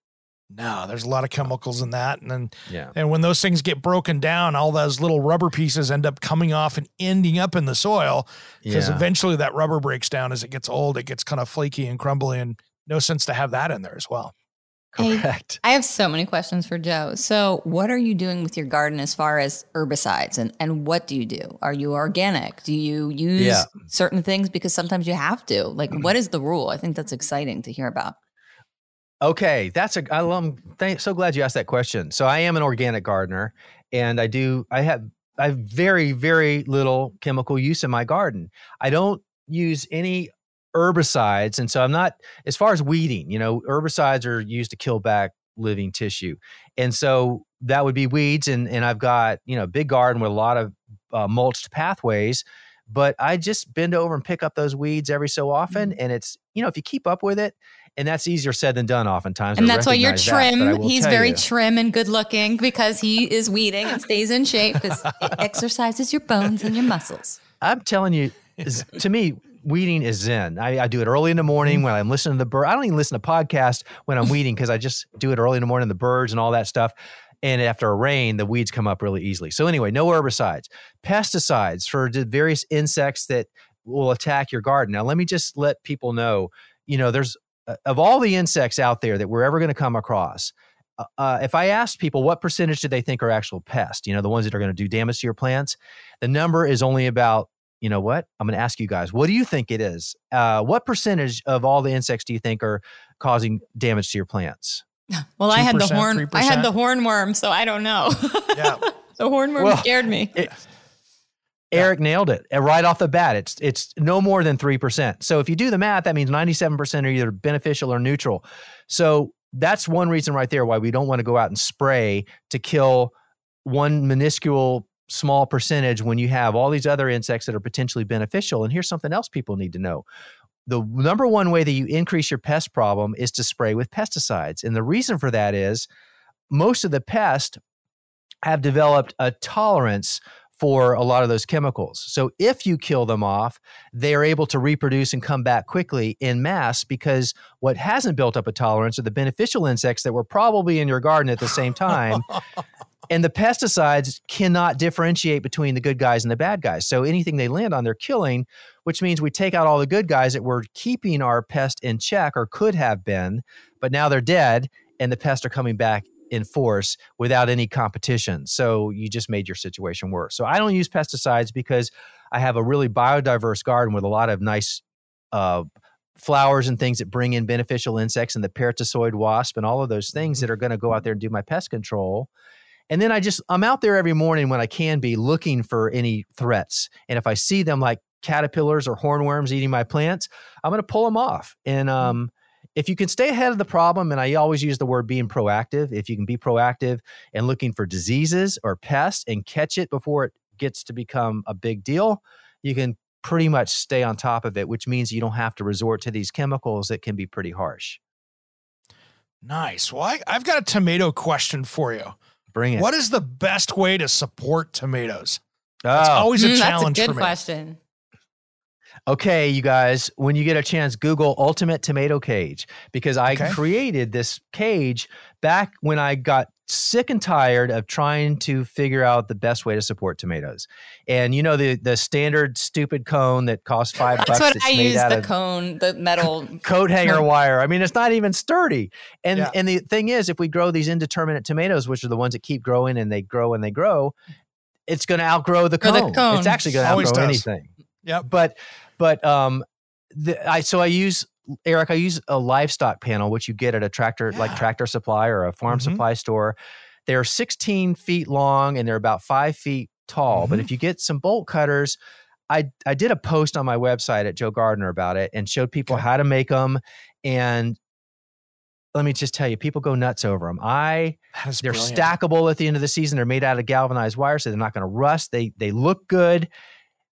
no, there's a lot of chemicals in that, and then Yeah. And when those things get broken down, all those little rubber pieces end up coming off and ending up in the soil because Yeah. eventually that rubber breaks down as it gets old. It gets kind of flaky and crumbly, and no sense to have that in there as well. Correct. I have so many questions for Joe. So, what are you doing with your garden as far as herbicides and, and what do you do? Are you organic? Do you use Yeah. certain things because sometimes you have to? Like, mm-hmm. what is the rule? I think that's exciting to hear about. Okay, that's a I love thank, so glad you asked that question. So I am an organic gardener, and I do. I have. I have very very little chemical use in my garden. I don't use any herbicides, and so I'm not as far as weeding. You know, herbicides are used to kill back living tissue, and so that would be weeds. And and I've got you know a big garden with a lot of uh, mulched pathways. But I just bend over and pick up those weeds every so often, and it's you know if you keep up with it, and that's easier said than done oftentimes. And that's why you're recognize that, trim. He's very you. trim and good looking because he is weeding and stays in shape because it exercises your bones and your muscles. I'm telling you, to me, weeding is zen. I, I do it early in the morning when I'm listening to the bird. I don't even listen to podcasts when I'm weeding because I just do it early in the morning, the birds and all that stuff. And after a rain, the weeds come up really easily. So anyway, no herbicides, pesticides for the various insects that will attack your garden. Now, let me just let people know, you know, there's uh, of all the insects out there that we're ever going to come across. uh, Uh, if I asked people what percentage do they think are actual pests, you know, the ones that are going to do damage to your plants, the number is only about you know what? I'm going to ask you guys, what do you think it is? Uh, what percentage of all the insects do you think are causing damage to your plants? Well, I had the 2%, horn. I had the hornworm, so I don't know. Yeah. the hornworm Well, scared me. It- Eric nailed it uh, right off the bat. It's it's no more than three percent. So if you do the math, that means ninety seven percent are either beneficial or neutral. So that's one reason right there why we don't want to go out and spray to kill one minuscule small percentage when you have all these other insects that are potentially beneficial. And here's something else people need to know. The number one way that you increase your pest problem is to spray with pesticides. And the reason for that is most of the pests have developed a tolerance for a lot of those chemicals. So if you kill them off, they are able to reproduce and come back quickly in mass because what hasn't built up a tolerance are the beneficial insects that were probably in your garden at the same time. And the pesticides cannot differentiate between the good guys and the bad guys. So anything they land on, they're killing, which means we take out all the good guys that were keeping our pest in check or could have been, but now they're dead and the pests are coming back in force without any competition. So you just made your situation worse. So I don't use pesticides because I have a really biodiverse garden with a lot of nice uh, flowers and things that bring in beneficial insects and the parasitoid wasp and all of those things that are going to go out there and do my pest control. And then I just I'm out there every morning when I can be looking for any threats. And if I see them like caterpillars or hornworms eating my plants, I'm going to pull them off. And um, if you can stay ahead of the problem, and I always use the word being proactive, if you can be proactive and looking for diseases or pests and catch it before it gets to become a big deal, you can pretty much stay on top of it, which means you don't have to resort to these chemicals that can be pretty harsh. Nice. Well, I, I've got a tomato question for you. Bring it. What is the best way to support tomatoes? Oh, always a Mm, challenge that's a for good me. question. Okay, you guys, when you get a chance, Google Ultimate Tomato Cage because I Okay. created this cage back when I got sick and tired of trying to figure out the best way to support tomatoes. And you know the the standard stupid cone that costs five That's bucks what that's I use out the of cone, the metal. coat hanger wire. I mean, it's not even sturdy. And Yeah. and the thing is, if we grow these indeterminate tomatoes, which are the ones that keep growing and they grow and they grow, it's going to outgrow the cone. the cone. It's actually going to outgrow does. anything. Yeah. But but um, the, I so I use Eric. I use a livestock panel, which you get at a tractor like Tractor Supply or a farm Mhm. supply store. They're 16 feet long and they're about five feet tall. But Mhm. if you get some bolt cutters, I I did a post on my website at Joe Gardener about it and showed people Okay. how to make them. And let me just tell you, people go nuts over them. I they're brilliant. stackable at the end of the season. They're made out of galvanized wire, so they're not going to rust. They they look good.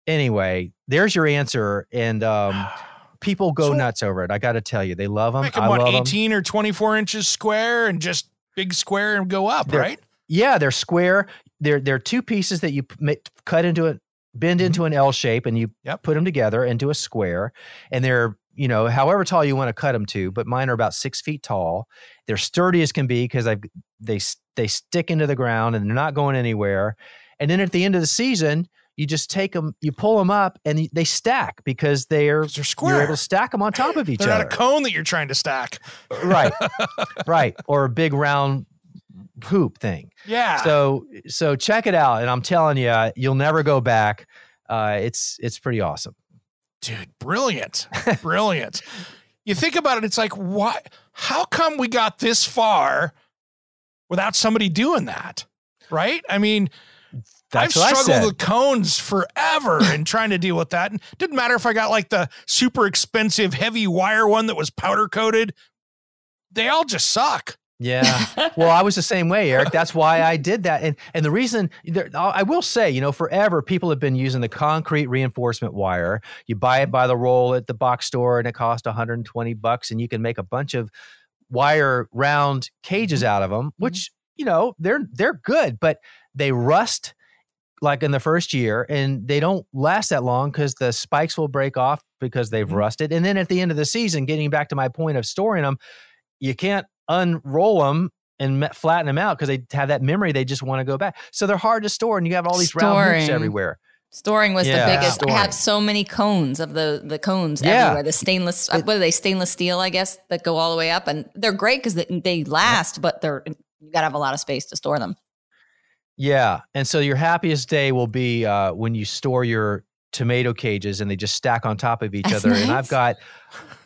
Anyway, there's your answer. And um, people go So- nuts over it. I got to tell you, they love them. Make them I what, love them. 18 or 24 inches square and just big square and go up, They're- right? Yeah, they're square. They're they're two pieces that you p- cut into it, bend into mm-hmm. an L shape, and you Yep. put them together into a square. And they're you know however tall you want to cut them to, but mine are about six feet tall. They're sturdy as can be because I they they stick into the ground and they're not going anywhere. And then at the end of the season, you just take them, you pull them up, and they stack because they're 'Cause they're square. you're able to stack them on top of each other. They're not a cone that you're trying to stack. right, right, or a big round hoop thing. Yeah. So so check it out, and I'm telling you, you'll never go back. Uh, it's it's pretty awesome. dude, brilliant. brilliant. You think about it, it's like, why how come we got this far without somebody doing that? Right? I mean, That's I've struggled with cones forever and trying to deal with that. And didn't matter if I got like the super expensive heavy wire one that was powder coated. They all just suck. Yeah. Well, I was the same way, Eric. That's why I did that. And and the reason there, I will say, you know, forever people have been using the concrete reinforcement wire. You buy it by the roll at the box store, and it costs 120 bucks, and you can make a bunch of wire round cages mm-hmm. out of them, mm-hmm. which you know they're they're good, but they rust like in the first year, and they don't last that long because the spikes will break off because they've Mhm. rusted. And then at the end of the season, getting back to my point of storing them, you can't unroll them and flatten them out because they have that memory. They just want to go back. So they're hard to store, and you have all these round hoops everywhere. Storing was Yeah, the biggest. I have so many cones of the the cones Yeah. everywhere. The stainless, uh, what are they? Stainless steel, I guess, that go all the way up, and they're great because they, they last, but they're you got to have a lot of space to store them. Yeah, and so your happiest day will be uh, when you store your tomato cages and they just stack on top of each That's other. And I've got,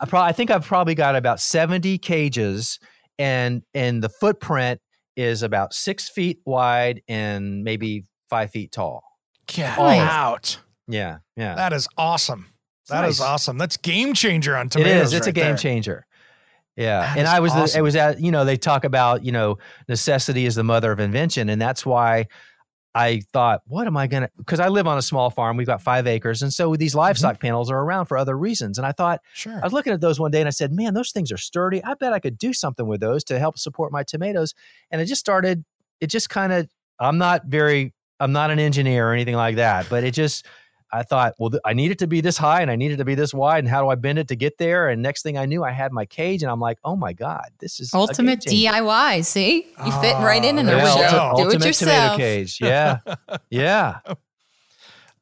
I probably, I think I've probably got about seventy cages, and and the footprint is about six feet wide and maybe five feet tall. Get Nice. out. Yeah, yeah. That is awesome. That is nice. awesome. That's game changer on It tomatoes. is. It's a game there. changer. Yeah, That and I was the, it was at you know they talk about you know necessity is the mother of invention, and that's why I thought, what am I gonna? Because I live on a small farm, we've got five acres, and so Mm-hmm. these livestock panels are around for other reasons. And I thought Sure. I was looking at those one day, and I said, man, those things are sturdy. I bet I could do something with those to help support my tomatoes. And it just started. It just kind of. I'm not very. I'm not an engineer or anything like that, but it just. I thought, well, th- I need it to be this high and I need it to be this wide. And how do I bend it to get there? And next thing I knew, I had my cage, and I'm like, oh my god, this is Ultimate. DIY. See, you fit right in, and ah, There there we we go. go. Do ultimate it tomato yourself. cage. Yeah, yeah.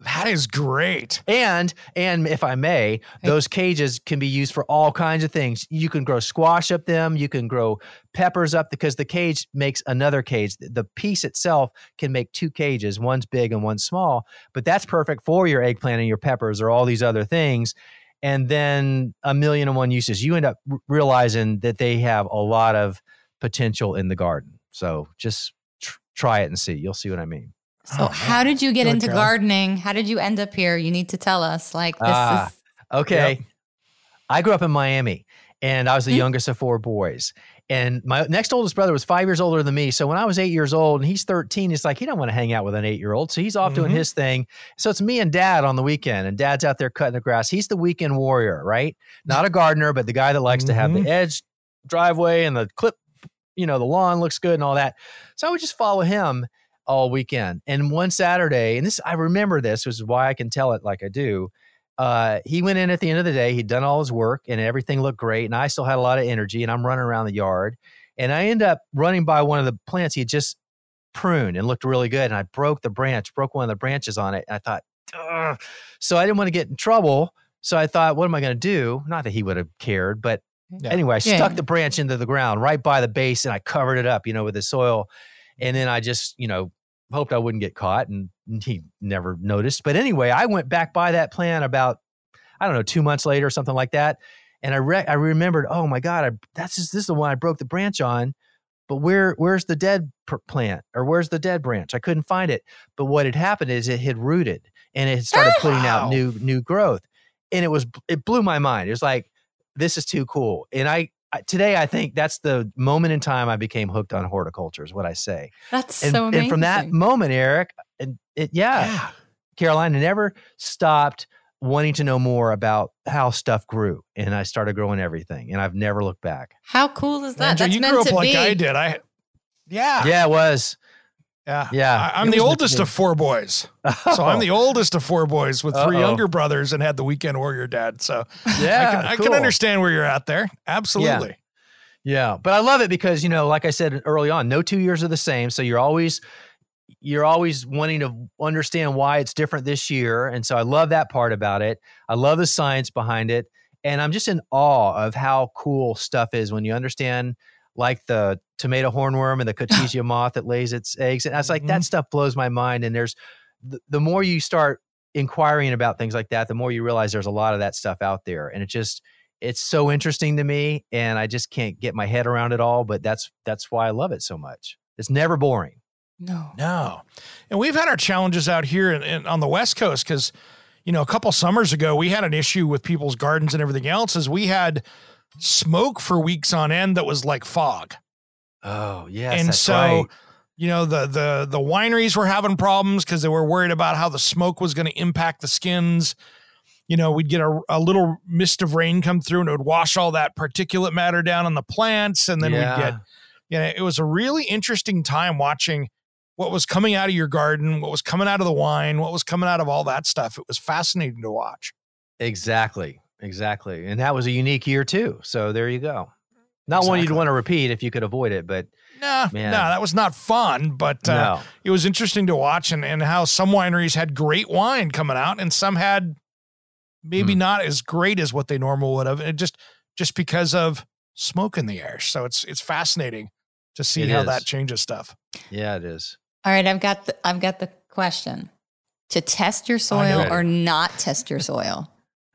That is great. And and if I may, those cages can be used for all kinds of things. You can grow squash up them. You can grow peppers up because the cage makes another cage. The piece itself can make two cages. One's big and one's small. But that's perfect for your eggplant and your peppers or all these other things. And then a million and one uses. You end up realizing that they have a lot of potential in the garden. So just tr- try it and see. You'll see what I mean. So, Oh, how did you get into gardening? How did you end up here? You need to tell us. Like this Ah. is Okay. Yep. I grew up in Miami and I was the Hmm. youngest of four boys. And my next oldest brother was five years older than me. So when I was eight years old and he's 13, it's like he don't want to hang out with an eight year old. So he's off doing Mhm. his thing. So it's me and dad on the weekend, and dad's out there cutting the grass. He's the weekend warrior, right? Not a gardener, but the guy that likes to have the edge driveway and the clip, you know, the lawn looks good and all that. So I would just follow him all weekend. And one Saturday, and this I remember this, which is why I can tell it like I do. uh, he went in at the end of the day. He'd done all his work and everything looked great. And I still had a lot of energy and I'm running around the yard. And I end up running by one of the plants he had just pruned and looked really good. And I broke the branch, broke one of the branches on it. And I thought, Ugh. so I didn't want to get in trouble. So I thought, what am I going to do? Not that he would have cared, but Yeah. anyway, I Yeah. stuck the branch into the ground right by the base and I covered it up, you know, with the soil. And then I just, you know, hoped I wouldn't get caught and he never noticed. But anyway, I went back by that plant about, I don't know, two months later or something like that. And I re- I remembered, oh my God, I, that's just, this is the one I broke the branch on. But where where's the dead pr- plant or where's the dead branch? I couldn't find it. But what had happened is it had rooted and it had started putting Wow. out new new growth. And it was it blew my mind. It was like this is too cool. And I today I think that's the moment in time I became hooked on horticulture is what I say. That's And, so amazing. and from that moment, Eric, and it yeah, Yeah. Caroline, I never stopped wanting to know more about how stuff grew. And I started growing everything. And I've never looked back. How cool is that? Andrew, That's you meant grew up to like be. I did. I yeah. Yeah, it was. Yeah. Yeah, I, am the oldest the- of four boys. So I'm the oldest of four boys with 3 Uh-oh. younger brothers and had the weekend warrior dad. So yeah, I, can, I can understand where you're at there. Absolutely. Yeah, but I love it because you know, like I said early on, no two years are the same. So you're always you're always wanting to understand why it's different this year, and so I love that part about it. I love the science behind it, and I'm just in awe of how cool stuff is when you understand, like the tomato hornworm and the Cotesia moth that lays its eggs. And I was like, that mm-hmm. stuff blows my mind. And there's the, the more you start inquiring about things like that, the more you realize there's a lot of that stuff out there, and it just it's so interesting to me and i just can't get my head around it all but that's that's why i love it so much it's never boring No. No. And we've had our challenges out here in, in, on the West Coast because, you know, a couple summers ago, we had an issue with people's gardens and everything else as we had smoke for weeks on end that was like fog. oh yes and so, right. you know, the the the wineries were having problems because they were worried about how the smoke was going to impact the skins. You know, we'd get a, a little mist of rain come through and it would wash all that particulate matter down on the plants. And then Yeah. we'd get, you know, it was a really interesting time watching what was coming out of your garden, what was coming out of the wine, what was coming out of all that stuff. It was fascinating to watch. exactly exactly and that was a unique year too so there you go not one you'd want to repeat if you could avoid it but Nah, Man. no, that was not fun, but uh, no it was interesting to watch and, and how some wineries had great wine coming out and some had maybe Hmm. not as great as what they normally would have. And just just because of smoke in the air. So it's it's fascinating to see It how is. that changes stuff. yeah it is All right, I've got the I've got the question. To test your soil or not test your soil?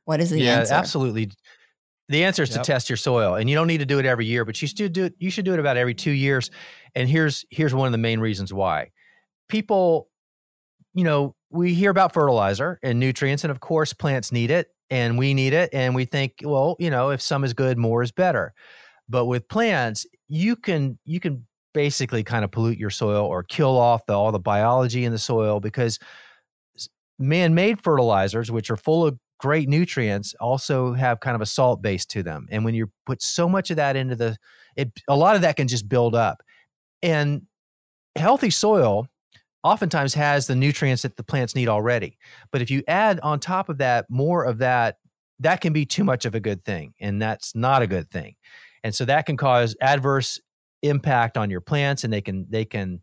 What is the yeah answer? absolutely the answer is Yep. to test your soil and you don't need to do it every year but you should do it you should do it about every two years and here's here's one of the main reasons why people you know we hear about fertilizer and nutrients and of course plants need it and we need it and we think well you know if some is good more is better but with plants you can you can basically kind of pollute your soil or kill off the, all the biology in the soil because man-made fertilizers which are full of great nutrients also have kind of a salt base to them and when you put so much of that into the it a lot of that can just build up and healthy soil oftentimes has the nutrients that the plants need already but if you add on top of that more of that that can be too much of a good thing and that's not a good thing and so that can cause adverse impact on your plants and they can they can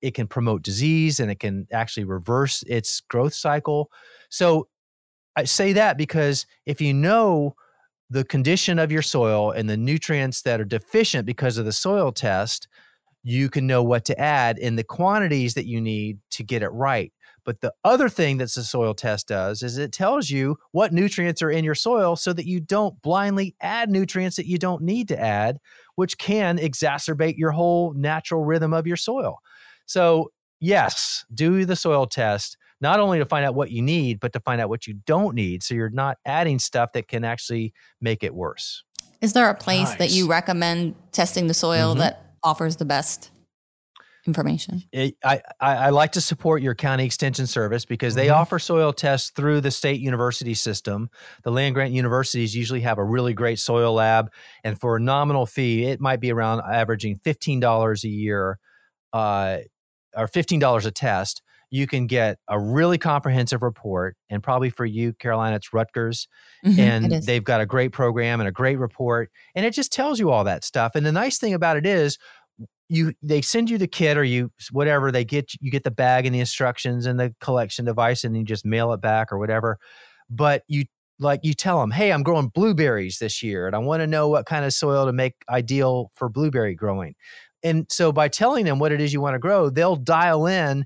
it can promote disease and it can actually reverse its growth cycle so i say that because if you know the condition of your soil and the nutrients that are deficient because of the soil test you can know what to add in the quantities that you need to get it right but the other thing that the soil test does is it tells you what nutrients are in your soil so that you don't blindly add nutrients that you don't need to add, which can exacerbate your whole natural rhythm of your soil. So, yes, do the soil test, not only to find out what you need, but to find out what you don't need. So you're not adding stuff that can actually make it worse. Is there a place that you recommend testing the soil Mhm. that offers the best information? it, I, I I like to support your county extension service because they Mhm. offer soil tests through the state university system. The land grant universities usually have a really great soil lab, and for a nominal fee, it might be around averaging fifteen dollars a year, uh, or fifteen dollars a test. You can get a really comprehensive report. And probably for you, Caroline, it's Rutgers. Mhm, and is. they've got a great program and a great report. And it just tells you all that stuff. And the nice thing about it is, you they send you the kit or you whatever they get you get the bag and the instructions and the collection device and you just mail it back or whatever but you like you tell them hey i'm growing blueberries this year and i want to know what kind of soil to make ideal for blueberry growing and so by telling them what it is you want to grow they'll dial in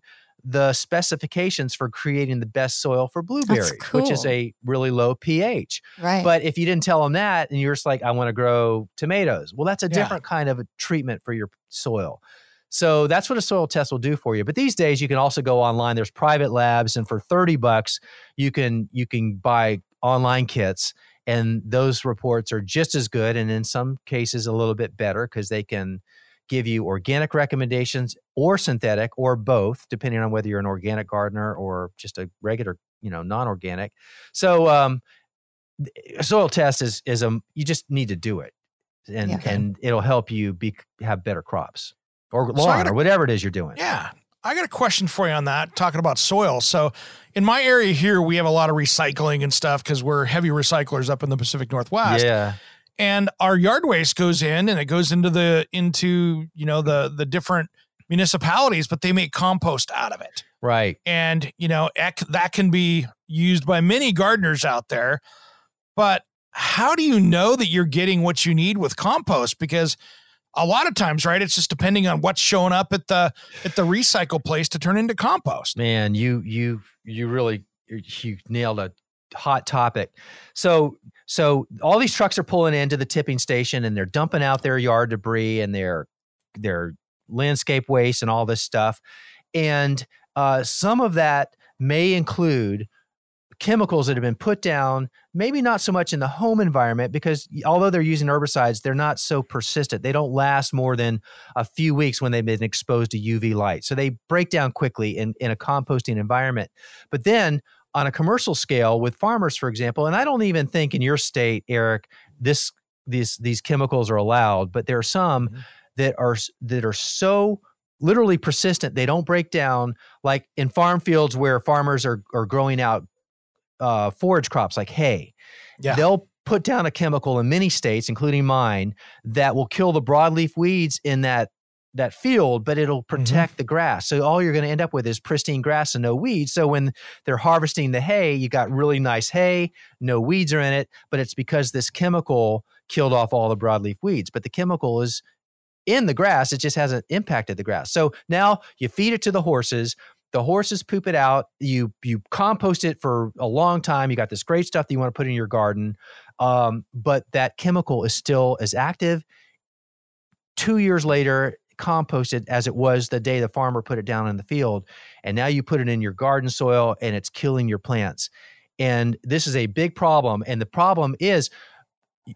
the specifications for creating the best soil for blueberries which is a really low ph right. but if you didn't tell them that and you're just like, I want to grow tomatoes, well, that's a Yeah. different kind of a treatment for your soil. So that's what a soil test will do for you. But these days you can also go online. There's private labs, and for 30 bucks, you can you can buy online kits. And those reports are just as good, and in some cases a little bit better because they can give you organic recommendations or synthetic or both, depending on whether you're an organic gardener or just a regular, you know, non-organic. So um, soil test is is a you just need to do it and Yeah. and it'll help you be have better crops or So lawn gotta- or whatever it is you're doing Yeah. I got a question for you on that, talking about soil. So, in my area here, we have a lot of recycling and stuff because we're heavy recyclers up in the Pacific Northwest. yeah And our yard waste goes in and it goes into the into, you know, the the different municipalities, but they make compost out of it. right And, you know, that can be used by many gardeners out there. But how do you know that you're getting what you need with compost? Because a lot of times, right, it's just depending on what's showing up at the at the recycle place to turn into compost. man you you you really you nailed a hot topic so so all these trucks are pulling into the tipping station and they're dumping out their yard debris and their their landscape waste and all this stuff. And uh, some of that may include chemicals that have been put down maybe not so much in the home environment because although they're using herbicides they're not so persistent. They don't last more than a few weeks when they've been exposed to uv light. So they break down quickly in, in a composting environment. But then on a commercial scale with farmers for example and i don't even think in your state eric this these these chemicals are allowed but there are some Mhm. that are that are so literally persistent they don't break down like in farm fields where farmers are are growing out uh, forage crops like hay Yeah. they'll put down a chemical in many states including mine that will kill the broadleaf weeds in that that field but it'll protect the grass. So all you're going to end up with is pristine grass and no weeds. So when they're harvesting the hay you got really nice hay no weeds are in it but it's because this chemical killed off all the broadleaf weeds. But the chemical is in the grass it just hasn't impacted the grass. So now you feed it to the horses the horses poop it out you you compost it for a long time you got this great stuff that you want to put in your garden um, but that chemical is still as active. Two years later composted as it was the day the farmer put it down in the field and now you put it in your garden soil and it's killing your plants. And this is a big problem and the problem is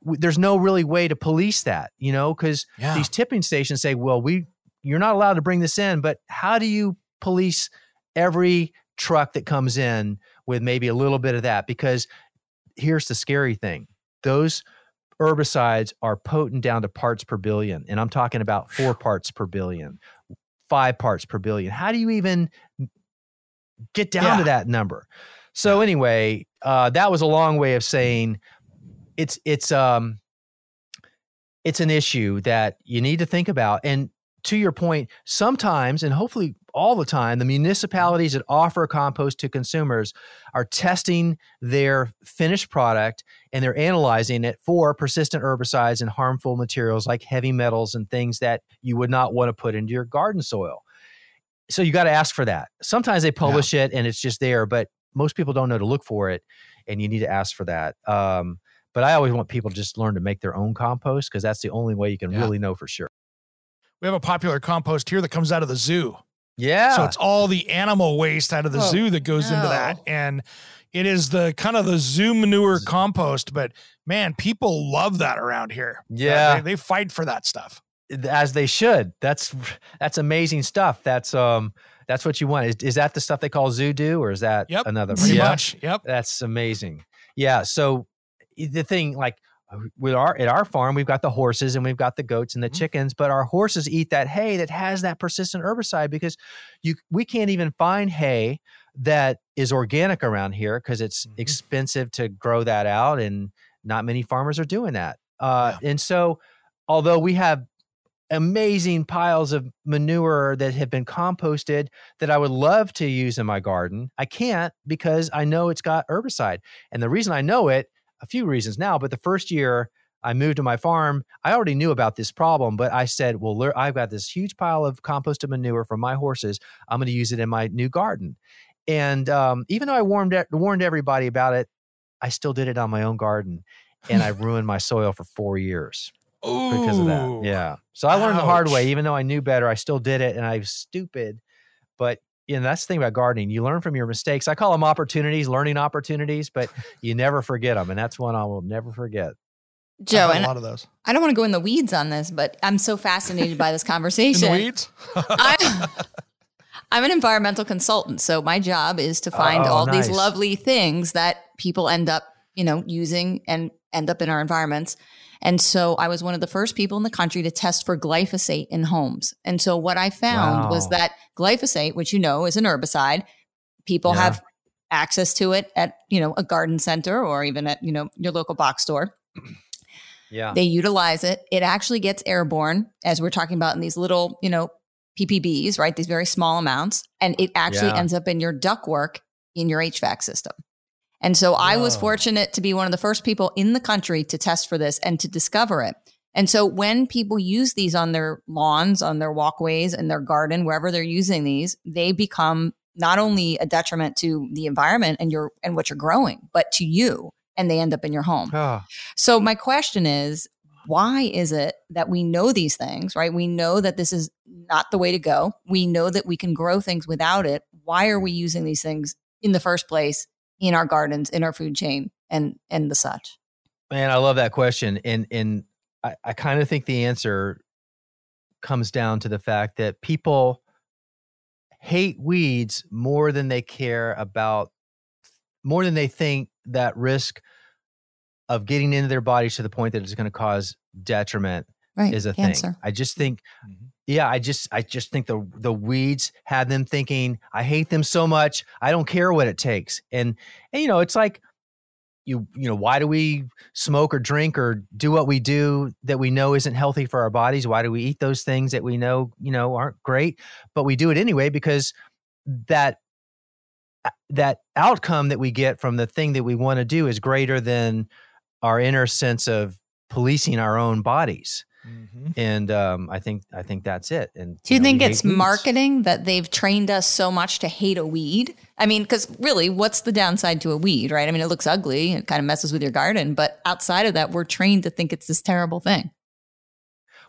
there's no really way to police that you know because Yeah. these tipping stations say well we you're not allowed to bring this in but how do you police every truck that comes in with maybe a little bit of that? Because here's the scary thing. Those herbicides are potent down to parts per billion and i'm talking about four parts per billion five parts per billion. How do you even get down Yeah. to that number? So anyway uh, that was a long way of saying it's it's um it's an issue that you need to think about. And to your point sometimes and hopefully all the time the municipalities that offer compost to consumers are testing their finished product and they're analyzing it for persistent herbicides and harmful materials like heavy metals and things that you would not want to put into your garden soil. So you got to ask for that. Sometimes they publish it and it's just there but most people don't know to look for it and you need to ask for that. Um, but i always want people to just learn to make their own compost because that's the only way you can Yeah. really know for sure. We have a popular compost here that comes out of the zoo. Yeah So it's all the animal waste out of the Oh, zoo that goes into that. And it is the kind of the zoo manure compost. But man, people love that around here. Uh, Yeah. They, they fight for that stuff. as they should. That's that's amazing stuff. That's um that's what you want. Is, is that the stuff they call Zoodoo or is that Yep, another? Pretty Yeah. much. Yep. That's amazing. Yeah. So the thing, like with our at our farm we've got the horses and we've got the goats and the Mhm. chickens but our horses eat that hay that has that persistent herbicide because you we can't even find hay that is organic around here because it's Mhm. expensive to grow that out and not many farmers are doing that uh, and so although we have amazing piles of manure that have been composted that I would love to use in my garden. I can't because I know it's got herbicide. And the reason I know it, a few reasons now, but the first year I moved to my farm, I already knew about this problem, but I said, well, I've got this huge pile of composted manure from my horses. I'm going to use it in my new garden. And um, even though I warned, warned everybody about it, I still did it on my own garden. And I ruined my soil for four years because of that. Yeah. So I learned the hard way. Even though I knew better, I still did it, and I was stupid. But you know, that's the thing about gardening. You learn from your mistakes. I call them opportunities, learning opportunities, but you never forget them, and that's one I will never forget. I've Joe, and a lot of those I don't want to go in the weeds on this, but I'm so fascinated by this conversation. the weeds. I, I'm an environmental consultant, so my job is to find Oh, all these lovely things that people end up, you know, using and end up in our environments. And so I was one of the first people in the country to test for glyphosate in homes. And so what I found was that glyphosate, which you know is an herbicide, people Yeah. have access to it at, you know, a garden center or even at, you know, your local box store. Yeah. They utilize it. It actually gets airborne, as we're talking about in these little, you know, PPBs, right? These very small amounts. And it actually Yeah. ends up in your ductwork in your HVAC system. And so I was fortunate to be one of the first people in the country to test for this and to discover it. And so when people use these on their lawns, on their walkways, in their garden, wherever they're using these, they become not only a detriment to the environment and your and what you're growing, but to you. And they end up in your home. Oh, So my question is, why is it that we know these things, right? We know that this is not the way to go. We know that we can grow things without it. Why are we using these things in the first place in our gardens, in our food chain, and and the such? man, I love that question, and and I, I kind of think the answer comes down to the fact that people hate weeds more than they care about more than they think that risk of getting into their bodies to the point that it's going to cause detriment Right. is a Cancer. thing. I just think Mhm. Yeah, I just I just think the the weeds had them thinking I hate them so much. I don't care what it takes. And and you know, it's like you you know, why do we smoke or drink or do what we do that we know isn't healthy for our bodies? Why do we eat those things that we know, you know, aren't great, but we do it anyway because that uh, that outcome that we get from the thing that we want to do is greater than our inner sense of policing our own bodies Mhm. and um, I think I think that's it. And Do you know, think it's hate weeds. marketing that they've trained us so much to hate a weed? I mean, because really, what's the downside to a weed, right? I mean, it looks ugly, it kind of messes with your garden, but outside of that, we're trained to think it's this terrible thing.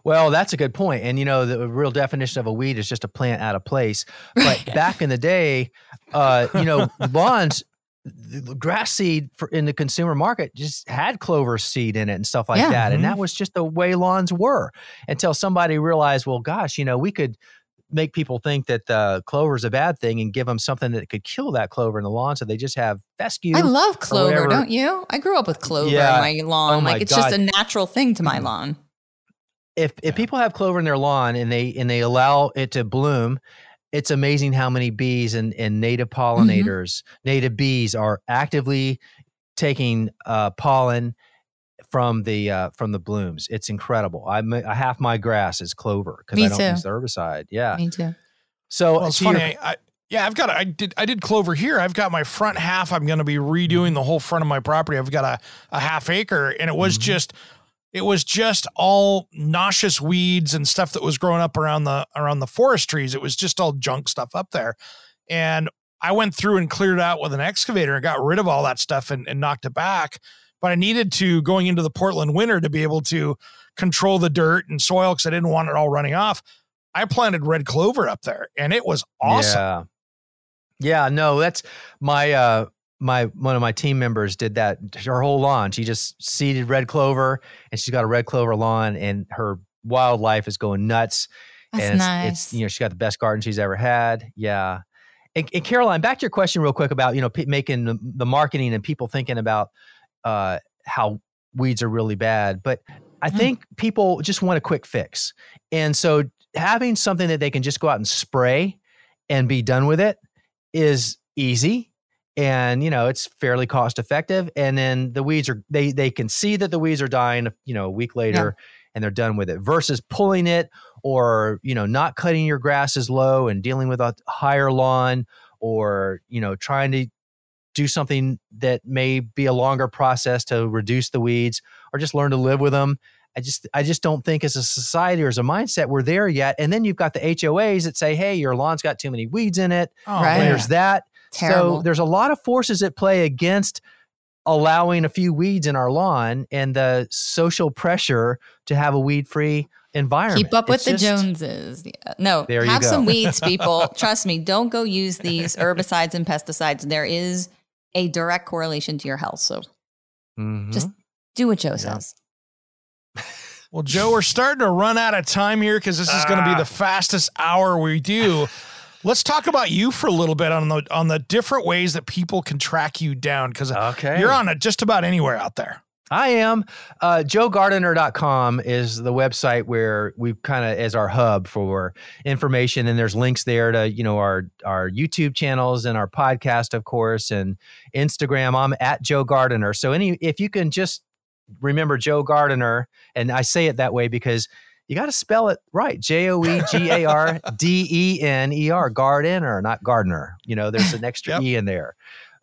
Well, that's a good point. And you know, the real definition of a weed is just a plant out of place. But back in the day, uh, you know, lawns, the the grass seed for, in the consumer market just had clover seed in it and stuff like Yeah. that. And Mhm. that was just the way lawns were until somebody realized, well, gosh, you know, we could make people think that uh, clover is a bad thing and give them something that could kill that clover in the lawn. So they just have fescue. I love clover, don't you? I grew up with clover Yeah. in my lawn. Oh my like it's just a natural thing to my Mhm. lawn. if if Yeah. people have clover in their lawn and they and they allow it to bloom, it's amazing how many bees and, and native pollinators, native bees are actively taking uh, pollen from the uh, from the blooms. It's incredible. I ma- half my grass is clover because I don't too. use the herbicide. Yeah. Me too. So Well, it's to your- funny. I, I, yeah, I've got. I did. I did clover here. I've got my front half. I'm going to be redoing the whole front of my property. I've got a, a half acre, and it was Mhm. just, it was just all nauseous weeds and stuff that was growing up around the around the forest trees. It was just all junk stuff up there, and I went through and cleared out with an excavator and got rid of all that stuff and, and knocked it back. But I needed to going into the Portland winter to be able to control the dirt and soil because I didn't want it all running off. I planted red clover up there, and it was awesome. Yeah. Yeah, no, that's my uh my one of my team members did that her whole lawn. She just seeded red clover and she's got a red clover lawn and her wildlife is going nuts. That's and it's, nice. it's you know, she got the best garden she's ever had. Yeah. And, and Caroline, back to your question real quick about, you know, pe- making the, the marketing and people thinking about uh how weeds are really bad. But I Mm. think people just want a quick fix. And so having something that they can just go out and spray and be done with it is easy and you know it's fairly cost effective and then the weeds are they they can see that the weeds are dying you know a week later and they're done with it versus pulling it or you know not cutting your grasses low and dealing with a higher lawn or you know trying to do something that may be a longer process to reduce the weeds or just learn to live with them i just i just don't think as a society or as a mindset we're there yet and then you've got the hoas that say hey your lawn's got too many weeds in it. Oh, Right. there's that Terrible. so there's a lot of forces at play against allowing a few weeds in our lawn and the social pressure to have a weed free environment. Keep up with It's the just- Joneses. Yeah. No, There you have go. some weeds, people. Trust me, don't go use these herbicides and pesticides. There is a direct correlation to your health. So Mhm. Just- do what Joe says. Well, Joe, we're starting to run out of time here because this is going to be the fastest hour we do. Let's talk about you for a little bit on the on the different ways that people can track you down because okay. you're on it just about anywhere out there. I am. Uh, JoeGardener.com is the website where we kind of as our hub for information, and there's links there to you know our our YouTube channels and our podcast, of course, and Instagram. I'm at Joe Gardener. So any if you can just remember Joe Gardener, and I say it that way because you got to spell it right. J O E G A R D E N E R. Gardener, not gardener. You know, there's an extra Yep. E in there.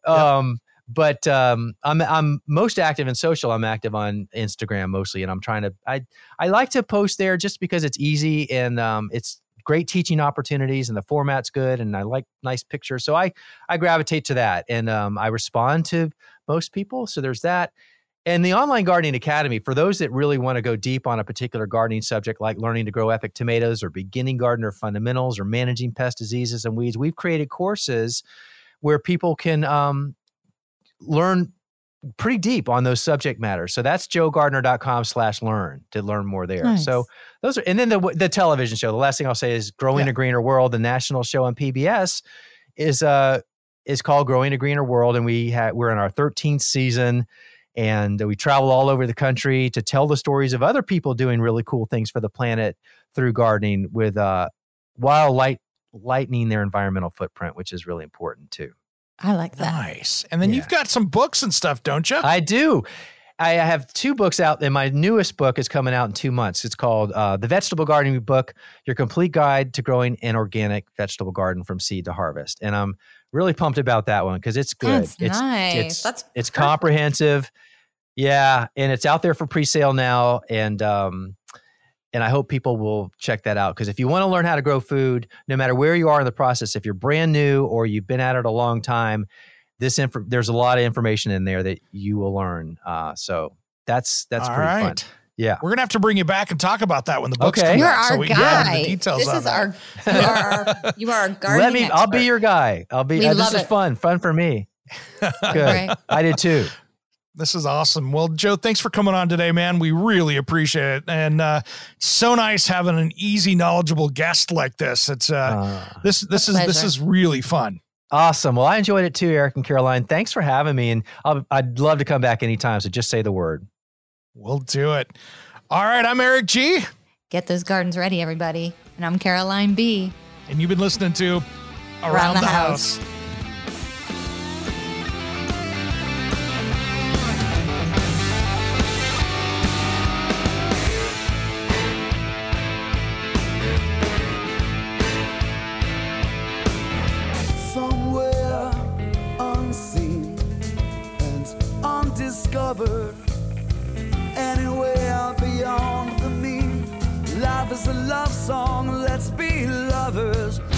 Yep. Um, but um, I'm I'm most active in social. I'm active on Instagram mostly, and I'm trying to. I I like to post there just because it's easy and um, it's great teaching opportunities, and the format's good, and I like nice pictures. So I I gravitate to that, and um, I respond to most people. So there's that. And the Online Gardening Academy, for those that really want to go deep on a particular gardening subject, like learning to grow epic tomatoes or beginning gardener fundamentals or managing pest diseases and weeds, we've created courses where people can um, learn pretty deep on those subject matters. So that's joegardener.com slash learn to learn more there. Nice. So those are, and then the, the television show, the last thing I'll say is Growing Yeah. a Greener World, the national show on PBS is, uh, is called Growing a Greener World. And we had, we're in our 13th season and we travel all over the country to tell the stories of other people doing really cool things for the planet through gardening with, uh, while light, lightening their environmental footprint, which is really important too. I like that. Nice. And then Yeah. you've got some books and stuff, don't you? I do. I have two books out, and my newest book is coming out in two months. It's called uh, The Vegetable Gardening Book Your Complete Guide to Growing an Organic Vegetable Garden from Seed to Harvest. And I'm really pumped about that one because it's good. That's it's, nice. It's, That's it's perfect. comprehensive. Yeah. And it's out there for pre sale now. And, um, and I hope people will check that out because if you want to learn how to grow food, no matter where you are in the process, if you're brand new or you've been at it a long time, this inf- there's a lot of information in there that you will learn. Uh, so that's that's All pretty fun. Yeah. We're gonna have to bring you back and talk about that when the books Okay. come You're out, so our we can get into guy. the details this on is that. our you are our you are our gardening Let me. I'll be your guy. I'll be. We uh, this love is it. fun. Fun for me. Good. Right. I did too. This is awesome. Well, Joe, thanks for coming on today, man. We really appreciate it, and uh, so nice having an easy, knowledgeable guest like this. It's uh, Uh, this this A is this is really fun. awesome. Well, I enjoyed it too, Eric and Caroline. Thanks for having me, and I'll, I'd love to come back anytime. So just say the word. We'll do it. All right, I'm Eric G, Get those gardens ready, everybody. And I'm Caroline B. and you've been listening to Around, the the, House. House. Love song. Let's be lovers.